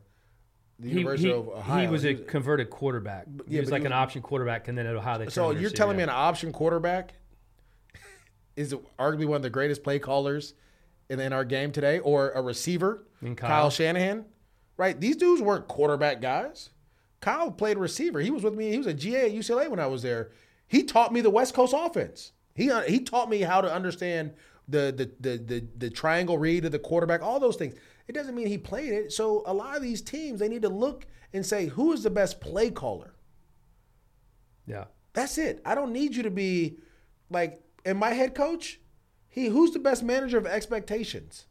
the He, University he, of Ohio. he was a converted quarterback. he yeah, was like he an option quarterback, and then at Ohio they So you're telling me an option quarterback is arguably one of the greatest play callers in, in our game today, or a receiver, Kyle. Kyle. Shanahan. Right? These dudes weren't quarterback guys. Kyle played receiver. He was with me. He was a GA at UCLA when I was there. He taught me the West Coast offense. He uh, he taught me how to understand the the the the, the triangle read of the quarterback, all those things. It doesn't mean he played it. So a lot of these teams they need to look and say who is the best play caller. Yeah. That's it. I don't need you to be like in my head coach. He who's the best manager of expectations?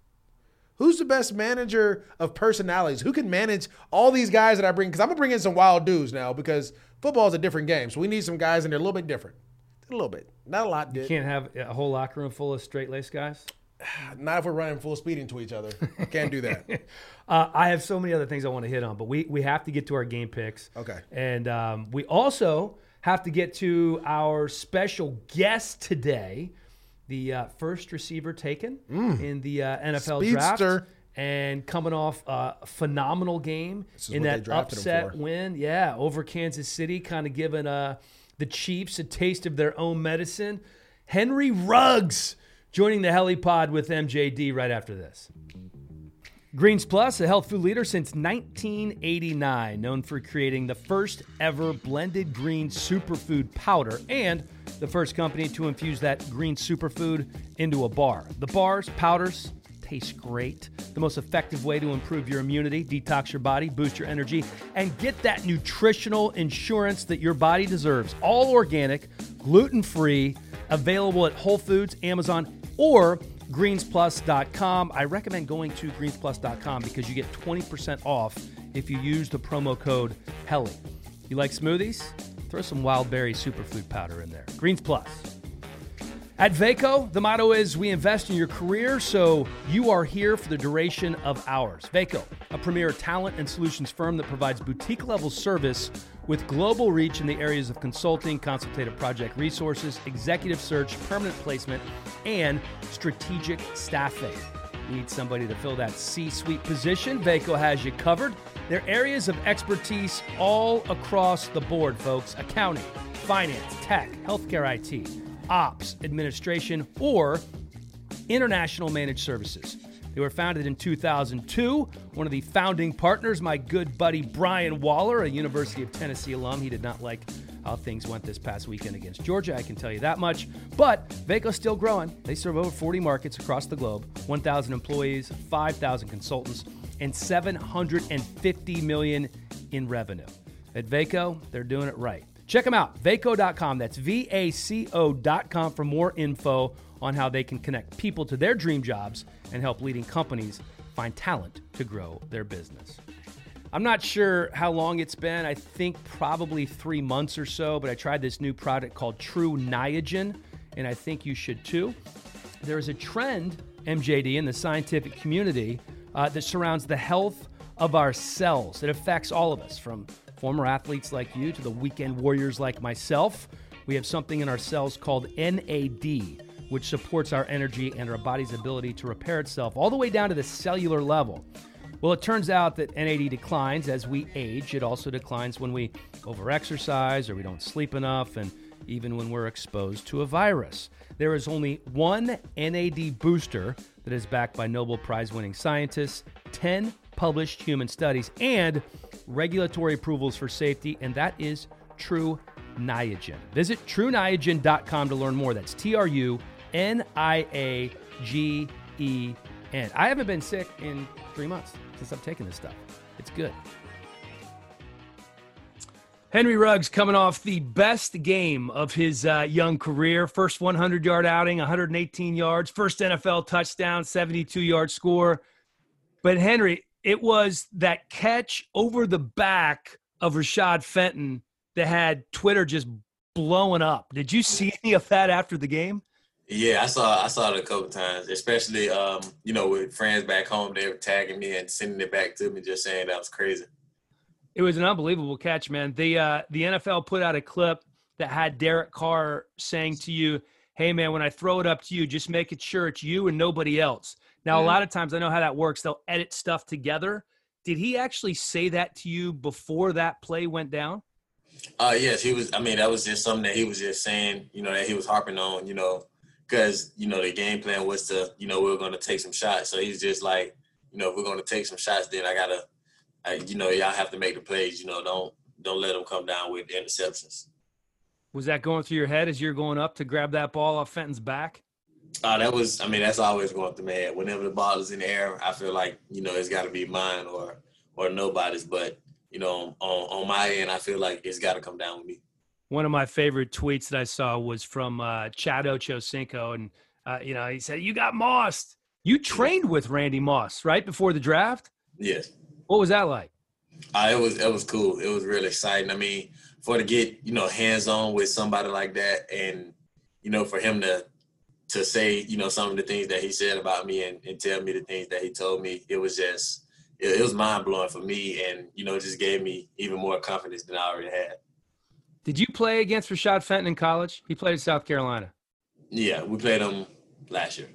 Who's the best manager of personalities? Who can manage all these guys that I bring? Because I'm gonna bring in some wild dudes now because football is a different game. So we need some guys and they're a little bit different. A little bit, not a lot. Did. Can't have a whole locker room full of straight laced guys. Not if we're running full speed into each other. Can't do that. Uh, I have so many other things I want to hit on, but we we have to get to our game picks. Okay. And um, we also have to get to our special guest today, the uh, first receiver taken in the uh, NFL draft. And coming off a phenomenal game in that upset win, yeah, over Kansas City, kind of giving uh, the Chiefs a taste of their own medicine. Henry Ruggs joining the Helipod with MJD right after this. Greens Plus, a health food leader since 1989, known for creating the first ever blended green superfood powder and the first company to infuse that green superfood into a bar. The bars, powders, taste great. The most effective way to improve your immunity, detox your body, boost your energy, and get that nutritional insurance that your body deserves. All organic, gluten free, available at Whole Foods, Amazon, or greensplus.com. I recommend going to greensplus.com because you get 20% off if you use the promo code HELI. You like smoothies? Throw some wild berry superfood powder in there. Greens Plus. At Vaco, the motto is we invest in your career, so you are here for the duration of ours. Vaco, a premier talent and solutions firm that provides boutique level service with global reach in the areas of consulting, consultative project resources, executive search, permanent placement, and strategic staffing. Need somebody to fill that C suite position? Vaco has you covered. Their areas of expertise all across the board, folks accounting, finance, tech, healthcare IT, ops, administration, or international managed services. They were founded in 2002. One of the founding partners, my good buddy Brian Waller, a University of Tennessee alum. He did not like how things went this past weekend against Georgia, I can tell you that much. But Vaco's still growing. They serve over 40 markets across the globe, 1,000 employees, 5,000 consultants, and 750 million in revenue. At Vaco, they're doing it right. Check them out, vaco.com. That's V A C O.com for more info on how they can connect people to their dream jobs and help leading companies find talent to grow their business. I'm not sure how long it's been. I think probably three months or so, but I tried this new product called Tru Niagen, and I think you should too. There is a trend, MJD, in the scientific community uh, that surrounds the health of our cells. It affects all of us, from former athletes like you to the weekend warriors like myself. We have something in our cells called NAD, which supports our energy and our body's ability to repair itself all the way down to the cellular level. Well, it turns out that NAD declines as we age. It also declines when we overexercise or we don't sleep enough, and even when we're exposed to a virus. There is only one NAD booster that is backed by Nobel Prize winning scientists, 10 published human studies, and regulatory approvals for safety, and that is Tru Niagen. Visit truniagen.com to learn more. That's T R U N I A G E N. I haven't been sick in three months since I've taken this stuff. It's good. Henry Ruggs coming off the best game of his uh, young career. First 100 yard outing, 118 yards, first NFL touchdown, 72 yard score. But Henry, it was that catch over the back of Rashad Fenton that had Twitter just blowing up. Did you see any of that after the game? Yeah, I saw I saw it a couple times, especially um, you know, with friends back home, they were tagging me and sending it back to me, just saying that was crazy. It was an unbelievable catch, man. The uh, the NFL put out a clip that had Derek Carr saying to you, "Hey, man, when I throw it up to you, just make it sure it's you and nobody else." Now, a Mhm. lot of times I know how that works. They'll edit stuff together. Did he actually say that to you before that play went down? Uh yes, he was I mean, that was just something that he was just saying, you know, that he was harping on, you know, because you know the game plan was to you know we are going to take some shots. So he's just like, you know, if we're going to take some shots, then I gotta, you know, y'all have to make the plays. You know, don't don't let them come down with interceptions. Was that going through your head as you're going up to grab that ball off Fenton's back? Uh, that was, I mean, that's always going through my head. Whenever the ball is in the air, I feel like you know it's got to be mine or or nobody's. But you know, on on my end, I feel like it's got to come down with me. One of my favorite tweets that I saw was from uh, Chad Ochocinco, and uh, you know he said, "You got mossed. You trained with Randy Moss right before the draft." Yes. What was that like? Uh, it was it was cool. It was really exciting. I mean, for to get you know hands on with somebody like that, and you know for him to to say you know some of the things that he said about me and, and tell me the things that he told me, it was just it, it was mind blowing for me, and you know just gave me even more confidence than I already had. Did you play against Rashad Fenton in college? He played in South Carolina. Yeah, we played him last year.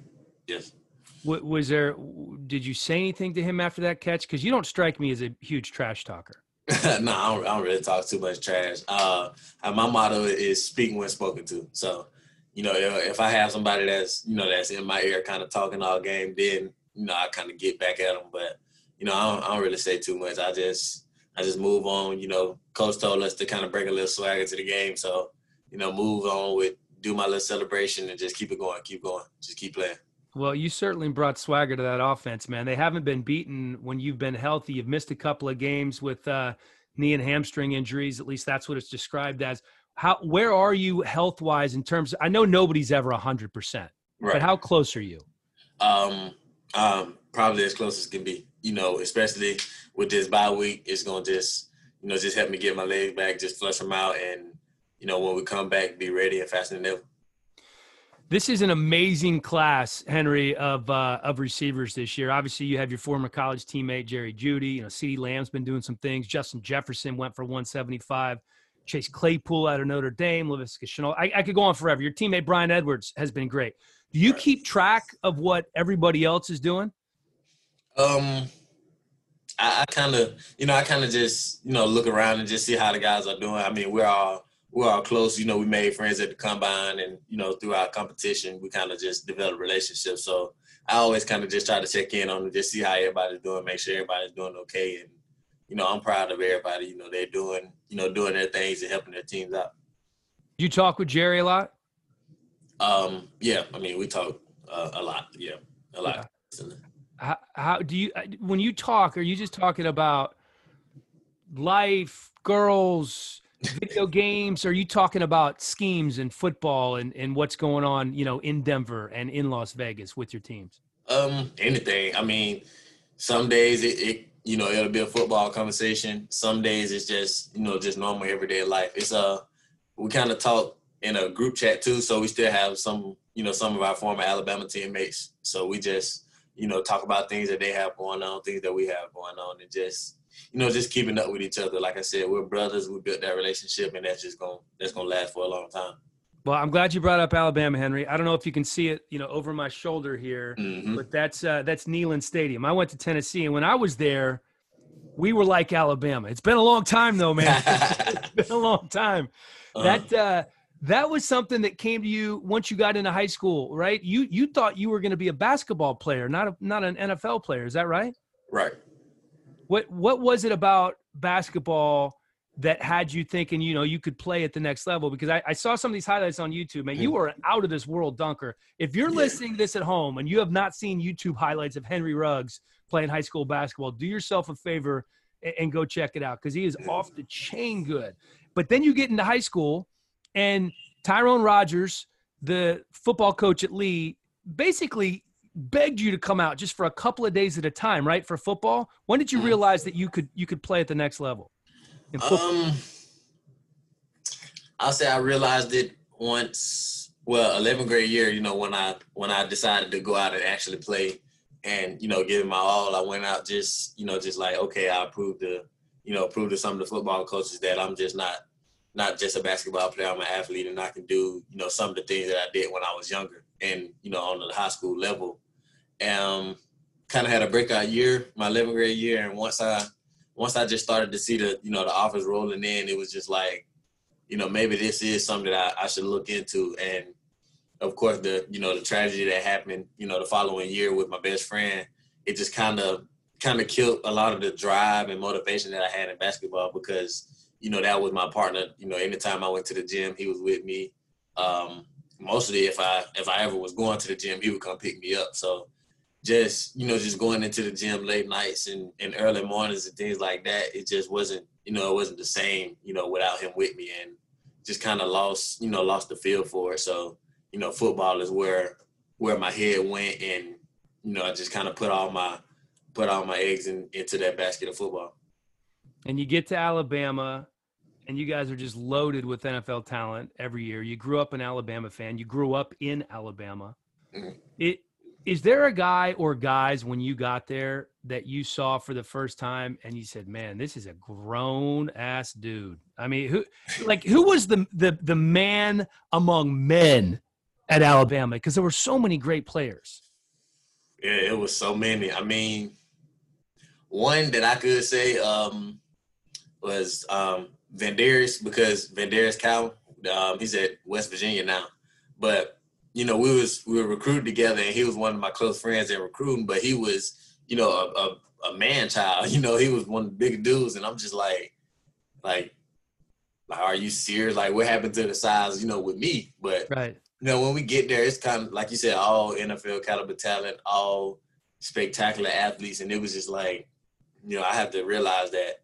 Yes. Was there? Did you say anything to him after that catch? Because you don't strike me as a huge trash talker. no, I don't, I don't, really talk too much trash. Uh, my motto is speaking when spoken to. So, you know, if, I have somebody that's you know that's in my ear, kind of talking all game, then you know I kind of get back at them. But you know, I don't, I don't really say too much. I just I just move on. You know, coach told us to kind of bring a little swagger to the game, so you know, move on with do my little celebration and just keep it going, keep going, just keep playing. Well, you certainly brought swagger to that offense, man. They haven't been beaten when you've been healthy. You've missed a couple of games with uh, knee and hamstring injuries. At least that's what it's described as. How where are you health wise in terms? Of, I know nobody's ever hundred percent, but how close are you? Um, um, probably as close as can be. You know, especially with this bye week, it's gonna just you know just help me get my legs back, just flush them out, and you know when we come back, be ready and faster than ever. This is an amazing class, Henry, of uh, of receivers this year. Obviously, you have your former college teammate Jerry Jeudy. You know, CeeDee Lamb's been doing some things. Justin Jefferson went for 175. Chase Claypool out of Notre Dame. Laviska Shenault. I, I could go on forever. Your teammate Bryan Edwards has been great. Do you keep track of what everybody else is doing? Um, I, I kind of, you know, I kind of just, you know, look around and just see how the guys are doing. I mean, we're all we're all close. You know, we made friends at the combine, and you know, through our competition, we kind of just developed relationships. So I always kind of just try to check in on them, just see how everybody's doing, make sure everybody's doing okay, and you know, I'm proud of everybody. You know, they're doing, you know, doing their things and helping their teams out. You talk with Jerry a lot. Um, yeah, I mean, we talk uh, a lot. Yeah, a lot. Yeah. How, how do you uh, when you talk? Are you just talking about life, girls? video games? Are you talking about schemes and football and, and what's going on, you know, in Denver and in Las Vegas with your teams? Um, anything. I mean, some days it, it you know, it'll be a football conversation. Some days it's just, you know, just normal everyday life. It's a uh, we kind of talk in a group chat too, so we still have some, you know, some of our former Alabama teammates. So we just, you know, talk about things that they have going on, things that we have going on, and just you know, just keeping up with each other. Like I said, we're brothers. We built that relationship, and that's just gonna that's gonna last for a long time. Well, I'm glad you brought up Alabama, Henry. I don't know if you can see it, you know, over my shoulder here, mm-hmm. but that's uh, that's Neyland Stadium. I went to Tennessee, and when I was there, we were like Alabama. It's been a long time, though, man. it's been a long time. Uh-huh. That uh, that was something that came to you once you got into high school, right? You you thought you were going to be a basketball player, not a, not an NFL player. Is that right? Right. What what was it about basketball that had you thinking, you know, you could play at the next level? Because I, I saw some of these highlights on YouTube, man. You are an out of this world dunker. If you're yeah. listening to this at home and you have not seen YouTube highlights of Henry Ruggs playing high school basketball, do yourself a favor and, and go check it out because he is off the chain good. But then you get into high school and Tyrone Rogers, the football coach at Lee, basically begged you to come out just for a couple of days at a time, right? For football. When did you realize that you could you could play at the next level? Um, I'll say I realized it once. Well, 11th grade year, you know, when I when I decided to go out and actually play, and you know, give my all, I went out just you know, just like okay, I proved to you know, prove to some of the football coaches that I'm just not not just a basketball player. I'm an athlete, and I can do you know some of the things that I did when I was younger, and you know, on the high school level. Um, kind of had a breakout year, my 11th grade year, and once I once I just started to see the you know the offers rolling in, it was just like, you know, maybe this is something that I, I should look into. And of course the you know the tragedy that happened you know the following year with my best friend, it just kind of kind of killed a lot of the drive and motivation that I had in basketball because you know that was my partner. You know, anytime I went to the gym, he was with me. Um, mostly if I if I ever was going to the gym, he would come pick me up. So just you know just going into the gym late nights and, and early mornings and things like that, it just wasn't you know it wasn't the same you know without him with me and just kind of lost you know lost the feel for it. So you know football is where where my head went and you know I just kind of put all my put all my eggs in, into that basket of football. And you get to Alabama and you guys are just loaded with NFL talent every year. You grew up an Alabama fan. You grew up in Alabama. Mm-hmm. It is there a guy or guys when you got there that you saw for the first time and you said, "Man, this is a grown ass dude." I mean, who like who was the the the man among men at Alabama because there were so many great players. Yeah, it was so many. I mean, one that I could say um, was um, Vandarius because Vandarius Cow, um, he's at West Virginia now, but you know we was we were recruited together, and he was one of my close friends in recruiting. But he was, you know, a, a, a man child. You know, he was one of the big dudes, and I'm just like, like, like, are you serious? Like, what happened to the size? You know, with me, but right. You know, when we get there, it's kind of like you said, all NFL caliber talent, all spectacular athletes, and it was just like, you know, I have to realize that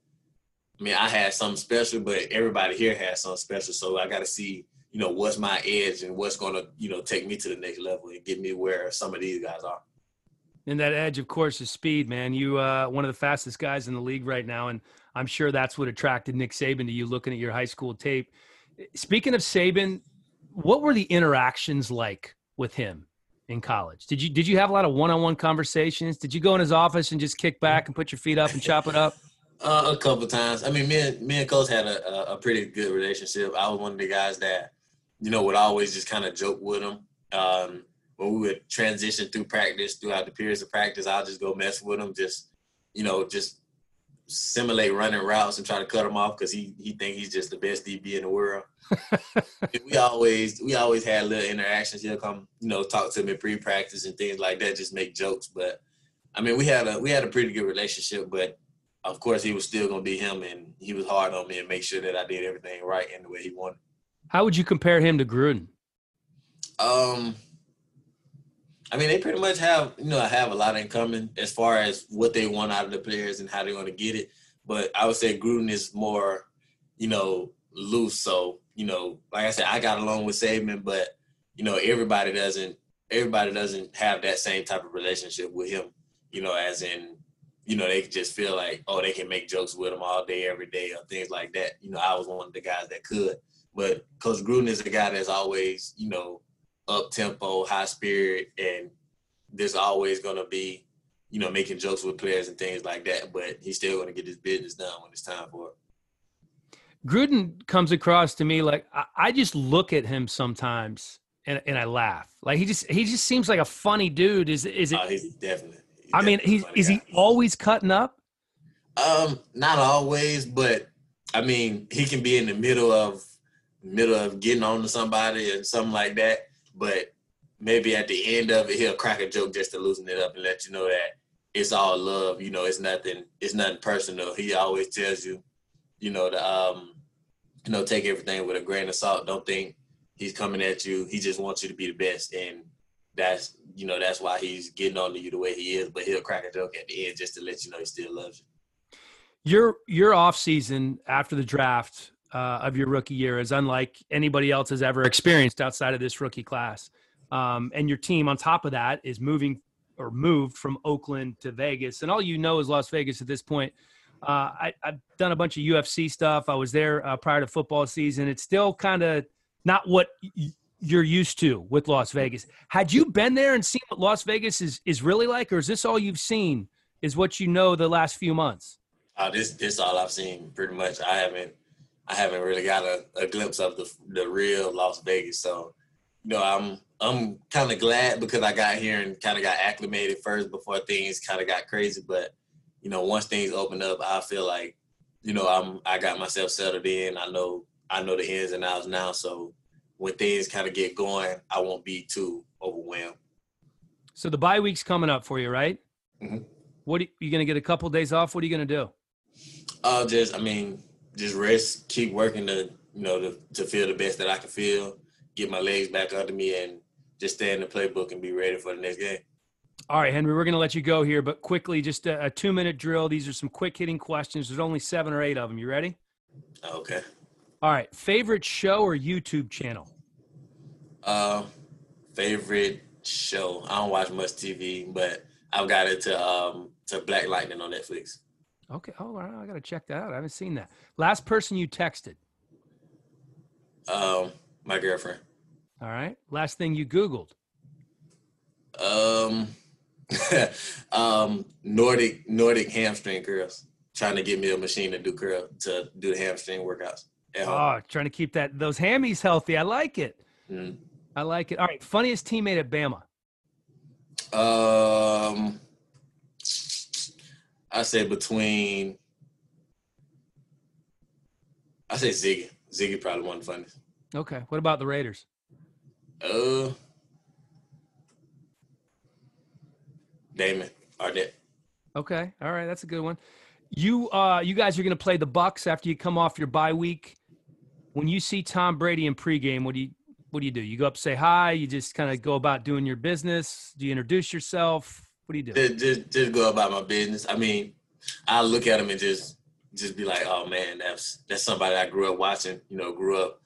I mean, I had something special, but everybody here has something special. So I got to see, you know, what's my edge and what's going to, you know, take me to the next level and get me where some of these guys are. And that edge, of course, is speed, man. You uh, one of the fastest guys in the league right now, and I'm sure that's what attracted Nick Saban to you. Looking at your high school tape. Speaking of Saban, what were the interactions like with him in college? Did you did you have a lot of one-on-one conversations? Did you go in his office and just kick back and put your feet up and chop it up? Uh, a couple times. I mean, me and me and Coach had a, a pretty good relationship. I was one of the guys that, you know, would always just kind of joke with him. Um, when we would transition through practice, throughout the periods of practice, I'll just go mess with him, just, you know, just simulate running routes and try to cut him off because he he think he's just the best DB in the world. we always we always had little interactions. He'll come, you know, talk to me pre-practice and things like that, just make jokes. But I mean, we had a we had a pretty good relationship, but of course, he was still gonna be him, and he was hard on me and make sure that I did everything right in the way he wanted. How would you compare him to Gruden? Um, I mean, they pretty much have you know have a lot in common as far as what they want out of the players and how they want to get it. But I would say Gruden is more, you know, loose. So you know, like I said, I got along with Saban, but you know, everybody doesn't. Everybody doesn't have that same type of relationship with him. You know, as in you know, they just feel like, oh, they can make jokes with him all day, every day, or things like that. You know, I was one of the guys that could. But Coach Gruden is a guy that's always, you know, up tempo, high spirit, and there's always gonna be, you know, making jokes with players and things like that. But he's still gonna get his business done when it's time for it. Gruden comes across to me like I, I just look at him sometimes and, and I laugh. Like he just he just seems like a funny dude. Is is it? Oh, he's definitely I mean, he's is he always cutting up? Um, not always, but I mean, he can be in the middle of middle of getting on to somebody and something like that. But maybe at the end of it, he'll crack a joke just to loosen it up and let you know that it's all love. You know, it's nothing. It's nothing personal. He always tells you, you know, to um, you know, take everything with a grain of salt. Don't think he's coming at you. He just wants you to be the best, and that's you know that's why he's getting on to you the way he is. But he'll crack a joke at the end just to let you know he still loves you. Your your off season after the draft uh, of your rookie year is unlike anybody else has ever experienced outside of this rookie class. Um, and your team, on top of that, is moving or moved from Oakland to Vegas, and all you know is Las Vegas at this point. Uh, I, have done a bunch of UFC stuff. I was there uh, prior to football season. It's still kind of not what you're used to with Las Vegas. Had you been there and seen what Las Vegas is is really like, or is this all you've seen? Is what you know the last few months? Uh, this this all I've seen pretty much. I haven't I haven't really got a, a glimpse of the the real Las Vegas. So, you know, I'm I'm kind of glad because I got here and kind of got acclimated first before things kind of got crazy. But you know, once things open up, I feel like you know I'm I got myself settled in. I know I know the ins and outs now. So when things kind of get going, I won't be too overwhelmed. So the bye week's coming up for you, right? Mhm. What are you going to get a couple days off? What are you going to do? I'll just, I mean, just rest, keep working to, you know, to, to feel the best that I can feel, get my legs back under me, and just stay in the playbook and be ready for the next game. All right, Henry, we're going to let you go here, but quickly, just a, a two minute drill. These are some quick hitting questions. There's only seven or eight of them. You ready? Okay. All right. Favorite show or YouTube channel? Uh, favorite show. I don't watch much TV, but I've got it to um to Black Lightning on Netflix. Okay. Oh, all right, I got to check that out. I haven't seen that. Last person you texted. Um, my girlfriend. All right. Last thing you Googled. Um, um, Nordic Nordic hamstring curls. Trying to get me a machine to do curl to do the hamstring workouts. At home. Oh, trying to keep that those hammies healthy. I like it. Mm. I like it. All right. Funniest teammate at Bama. Um, I say between. I say Ziggy. Ziggy probably one of the funniest. Okay. What about the Raiders? Uh, Damon Arnette. Okay. All right. That's a good one. You uh you guys are gonna play the Bucks after you come off your bye week. When you see Tom Brady in pregame, what do you what do you do? You go up, say hi, you just kind of go about doing your business. Do you introduce yourself? What do you do? Just, just, just go about my business. I mean, I look at him and just, just be like, oh man, that's that's somebody I grew up watching. You know, grew up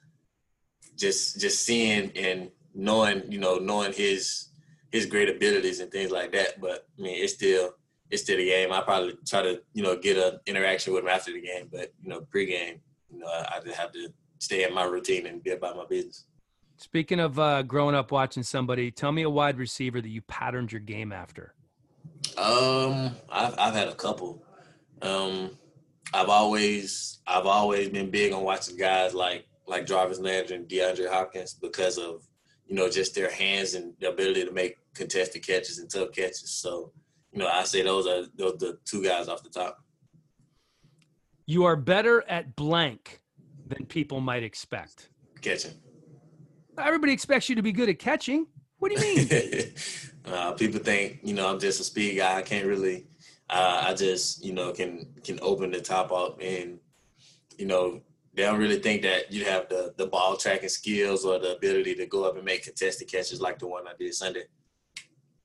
just, just seeing and knowing, you know, knowing his his great abilities and things like that. But I mean, it's still it's still the game. I probably try to, you know, get an interaction with him after the game, but you know, pregame, you know, I, I just have to stay in my routine and be about my business. Speaking of uh, growing up watching somebody, tell me a wide receiver that you patterned your game after. Um, I've I've had a couple. Um, I've always I've always been big on watching guys like like Jarvis Landry and DeAndre Hopkins because of you know just their hands and the ability to make contested catches and tough catches. So you know I say those are those the two guys off the top. You are better at blank than people might expect. Catching. Everybody expects you to be good at catching. What do you mean? uh, people think you know I'm just a speed guy. I can't really. Uh, I just you know can can open the top up and you know they don't really think that you have the the ball tracking skills or the ability to go up and make contested catches like the one I did Sunday.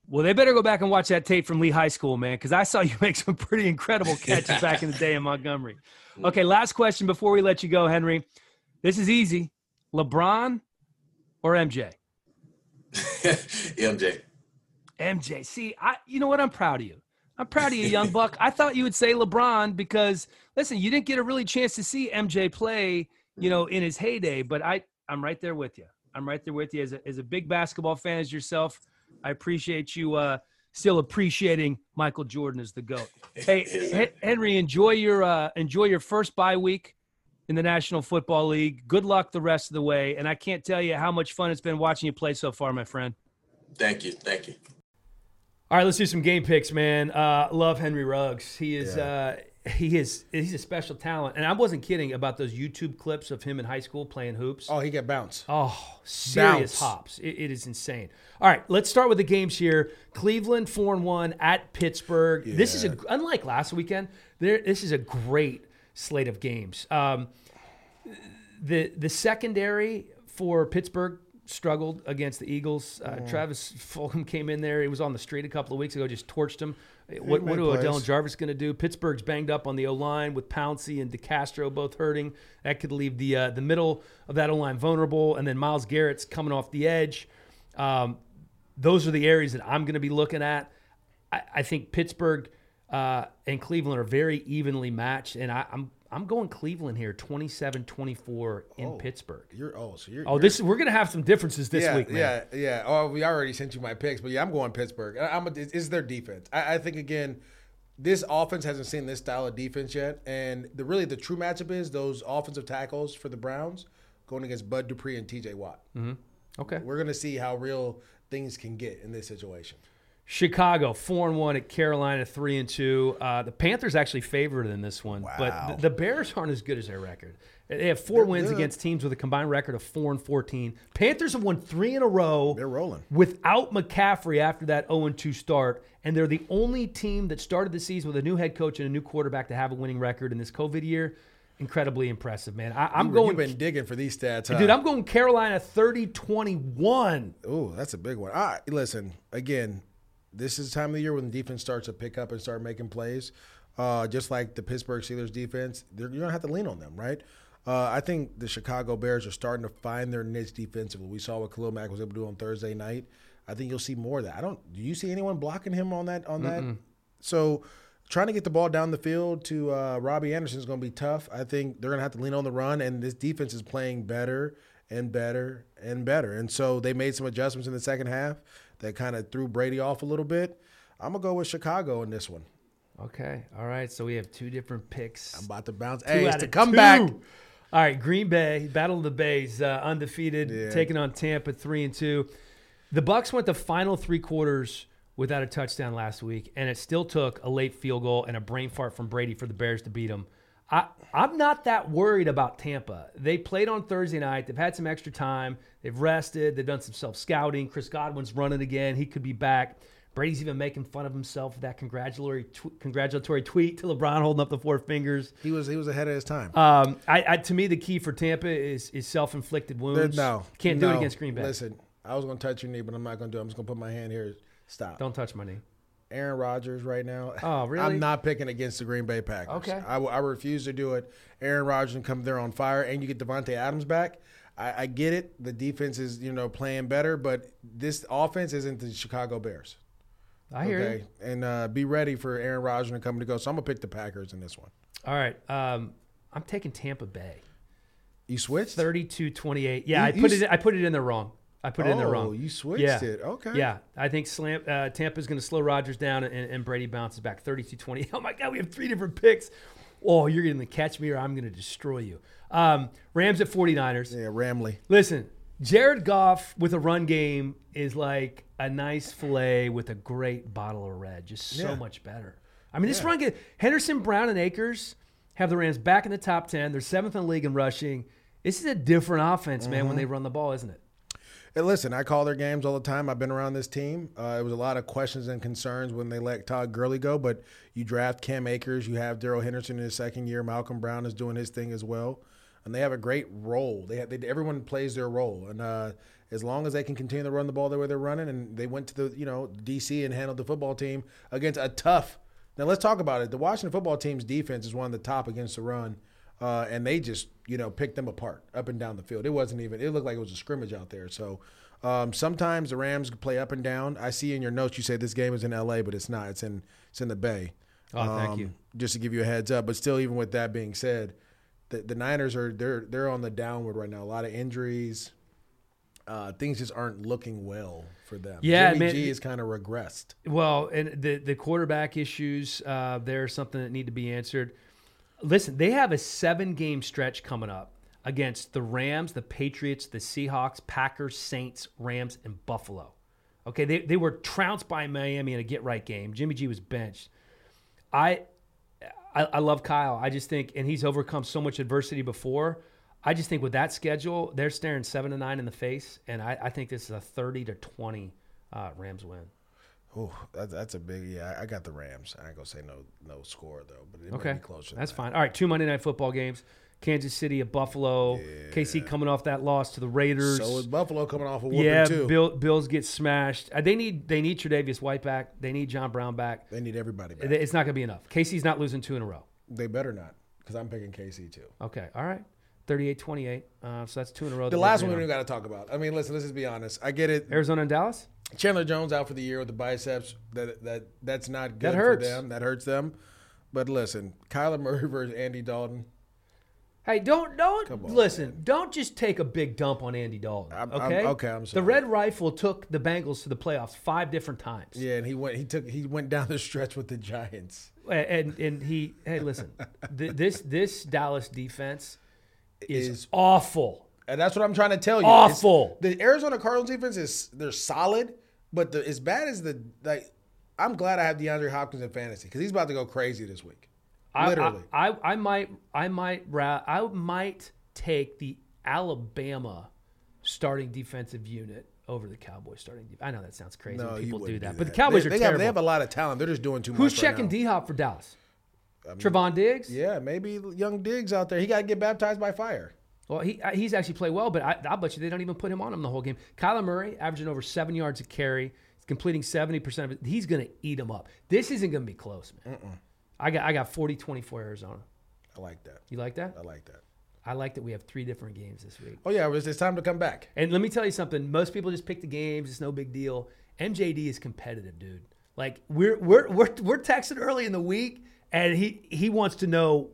Well, they better go back and watch that tape from Lee High School, man, because I saw you make some pretty incredible catches back in the day in Montgomery. Okay, last question before we let you go, Henry. This is easy. LeBron or MJ? MJ. MJ. See, I you know what? I'm proud of you. I'm proud of you, young buck. I thought you would say LeBron because listen, you didn't get a really chance to see MJ play, you know, in his heyday, but I I'm right there with you. I'm right there with you as a, as a big basketball fan as yourself. I appreciate you uh still appreciating Michael Jordan as the goat. Hey, Henry, enjoy your uh enjoy your first bye week in the National Football League. Good luck the rest of the way, and I can't tell you how much fun it's been watching you play so far, my friend. Thank you. Thank you. All right, let's do some game picks, man. Uh, love Henry Ruggs. He is uh, he is he's a special talent, and I wasn't kidding about those YouTube clips of him in high school playing hoops. Oh, he got bounced. Oh, serious Bounce. hops. It, it is insane. All right, let's start with the games here. Cleveland four and one at Pittsburgh. This is a unlike last weekend. There, this is a great slate of games. Um, the the secondary for Pittsburgh struggled against the Eagles. Uh, Travis Fulgham came in there. He was on the street a couple of weeks ago, just torched him. What, what are Odell and Jarvis going to do? Pittsburgh's banged up on the O line with Pouncey and DeCastro both hurting. That could leave the uh, the middle of that O line vulnerable, and then Myles Garrett's coming off the edge. Um, those are the areas that I'm going to be looking at. I, I think Pittsburgh uh, and Cleveland are very evenly matched, and I, I'm I'm going Cleveland here, 27-24 in Pittsburgh. You're oh, so you're. Oh, you're- this we're gonna have some differences this yeah, week, man. Yeah, yeah. Oh, we already sent you my picks, but yeah, I'm going Pittsburgh. I- I'm. A, it's it's their defense. I, I think again, this offense hasn't seen this style of defense yet, and the really the true matchup is those offensive tackles for the Browns going against Bud Dupree and T.J. Watt. Okay. We're gonna see how real things can get in this situation. Chicago four and one at Carolina three and two. Uh, the Panthers actually favored in this one, but Wow. the, Bears aren't as good as their record. They have 4 wins good. against teams with a combined record of four and fourteen. Panthers have won three in a row. They're rolling. without McCaffrey after that 0 and 2 start, and they're the only team that started the season with a new head coach and a new quarterback to have a winning record in this COVID year. Incredibly impressive, man. I, I'm You- going, You've been digging for these stats, huh? dude. I'm going Carolina 30 21. Oh, that's a big one. Right, listen, again, this is the time of the year when the defense starts to pick up and start making plays. Uh, just like the Pittsburgh Steelers defense, you're going to have to lean on them, right? Uh, I think the Chicago Bears are starting to find their niche defensively. We saw what Khalil Mack was able to do on Thursday night. I think you'll see more of that. I don't. Do you see anyone blocking him on that? On that? So, trying to get the ball down the field to uh, Robbie Anderson is going to be tough. I think they're going to have to lean on the run, and this defense is playing better and better and better. And so they made some adjustments in the second half that kind of threw Brady off a little bit. I'm gonna go with Chicago in this one. Okay, all right. So we have two different picks. I'm about to bounce. Two Hey, it's of comeback. two. All right, Green Bay, Battle of the Bays, uh, undefeated, Yeah. taking on Tampa, three and two. The Bucks went the final three quarters without a touchdown last week, and it still took a late field goal and a brain fart from Brady for the Bears to beat them. I, I'm not that worried about Tampa. They played on Thursday night. They've had some extra time. They've rested. They've done some self scouting. Chris Godwin's running again. He could be back. Brady's even making fun of himself with that congratulatory tw- congratulatory tweet to LeBron holding up the four fingers. He was he was ahead of his time. Um, I, I to me the key for Tampa is is self inflicted wounds. no, can't do it against Green Bay. Listen, I was gonna touch your knee, but I'm not gonna do. it. I'm just gonna put my hand here. Stop. Don't touch my knee. Aaron Rodgers right now. Oh, really? I'm not picking against the Green Bay Packers. Okay. I, I refuse to do it. Aaron Rodgers can come there on fire, and you get Davante Adams back. I, I get it. The defense is you know playing better, but this offense isn't the Chicago Bears. I hear okay, you. and uh, be ready for Aaron Rodgers to come to go. So I'm gonna pick the Packers in this one. All right, um, I'm taking Tampa Bay. You switched. 32-28. Yeah, You- I put s- it. I put it in there wrong. I put it in there wrong. Oh, you switched Yeah. it. Okay. Yeah, I think Slam uh, Tampa's going to slow Rodgers down and, and Brady bounces back 32-20. Oh my God, we have three different picks. Oh, you're going to catch me or I'm going to destroy you. Um, Rams at 49ers. Yeah, Ramley. Listen, Jared Goff with a run game is like a nice fillet with a great bottle of red. Just so Yeah. much better. I mean, this Yeah. run game, Henderson, Brown, and Akers have the Rams back in the top 10. They're seventh in the league in rushing. This is a different offense, man, Mm-hmm. when they run the ball, isn't it? Hey, listen, I call their games all the time. I've been around this team. Uh, it was a lot of questions and concerns when they let Todd Gurley go, but you draft Cam Akers, you have Darrell Henderson in his second year. Malcolm Brown is doing his thing as well, and they have a great role. They, have, they everyone plays their role, and uh, as long as they can continue to run the ball the way they're running, and they went to the you know DC and handled the football team against a tough. Now let's talk about it. The Washington football team's defense is one of the top against the run. Uh, and they just, you know, picked them apart up and down the field. It wasn't even. It looked like it was a scrimmage out there. So um, sometimes the Rams play up and down. I see in your notes you say this game is in L.A., but it's not. It's in it's in the Bay. Oh, thank Um, you. Just to give you a heads up, but still, even with that being said, the, the Niners are they're they're on the downward right now. A lot of injuries. Uh, things just aren't looking well for them. Yeah, Jimmy man. G is kind of regressed. Well, and the the quarterback issues, uh, they're something that need to be answered. Listen, they have a seven game stretch coming up against the Rams, the Patriots, the Seahawks, Packers, Saints, Rams, and Buffalo. Okay, they, they were trounced by Miami in a get right game. Jimmy G was benched. I, I I love Kyle. I just think, and he's overcome so much adversity before. I just think with that schedule, they're staring seven to nine in the face, and I, I think this is a thirty to twenty uh, Rams win. Oh, that, that's a big. Yeah, I got the Rams. I ain't gonna say no no score though, but it Okay, be closer. than that's that. fine. All right, two Monday night football games: Kansas City at Buffalo. KC coming off that loss to the Raiders. So is Buffalo coming off a whooping yeah, too. Bill, Bills get smashed. Uh, they need they need Tre'Davious White back. They need John Brown back. they need everybody back. It's not going to be enough. KC's not losing two in a row. They better not, because I'm picking KC too. Okay, all right, 38-28. Uh, so that's two in a row. The last one we don't got to talk about. I mean, listen, let's just be honest. I get it. Arizona and Dallas. Chandler Jones out for the year with the biceps. That that that's not good That for hurts. them. That hurts them. But listen, Kyler Murray versus Andy Dalton. Hey, don't don't on, listen. Don't just take a big dump on Andy Dalton. I'm- I'm- okay, okay, I'm sorry. The. Red Rifle took the Bengals to the playoffs five different times. Yeah, and he went. He took. He went down the stretch with the Giants. and and he hey listen th- this this dallas defense is, Is- awful And that's what I'm trying to tell you. Awful. It's- the Arizona Cardinals defense is they're solid, but the, as bad as the like I'm glad I have DeAndre Hopkins in fantasy because he's about to go crazy this week. I- Literally. I, I, I might I might I might take the Alabama starting defensive unit over the Cowboys starting. I know that sounds crazy. no, people do wouldn't that, but the Cowboys they, are they terrible. Have, they have a lot of talent. They're just doing too Who's much. Who's checking now. D Hop for Dallas? Trevon Diggs. Yeah, maybe young Diggs out there. He got to get baptized by fire. Well, he he's actually played well, but I, I'll bet you they don't even put him on him the whole game. Kyler Murray averaging over seven yards a carry. He's completing seventy percent of it. He's going to eat him up. This isn't going to be close, man. I got I got 40-24 Arizona. I like that. You like that? I like that. I like that we have three different games this week. Oh yeah, it's, it's time to come back. And let me tell you something. Most people just pick the games. It's no big deal. MJD is competitive, dude. Like we're we're we're we're texting early in the week, and he he wants to know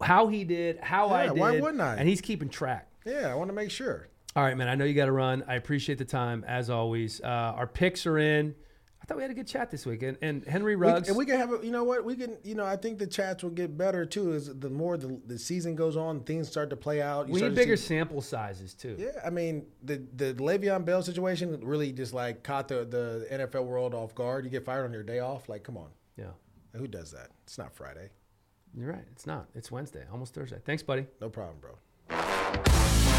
how he did, how I did. why wouldn't I? And he's keeping track. Yeah, I want to make sure. All right, man. I know you got to run. I appreciate the time as always. Uh, our picks are in. I thought we had a good chat this week, and, and Henry We, Ruggs. and we can have a, you know what we can you know I think the chats will get better too as the more the, the season goes on things start to play out. You we need bigger see- sample sizes too. yeah, I mean the the Le'Veon Bell situation really just like caught the the NFL world off guard. You get fired on your day off. Like, come on, yeah, who does that? It's not Friday. you're right. It's not. It's Wednesday, almost Thursday. Thanks, buddy. No problem, bro.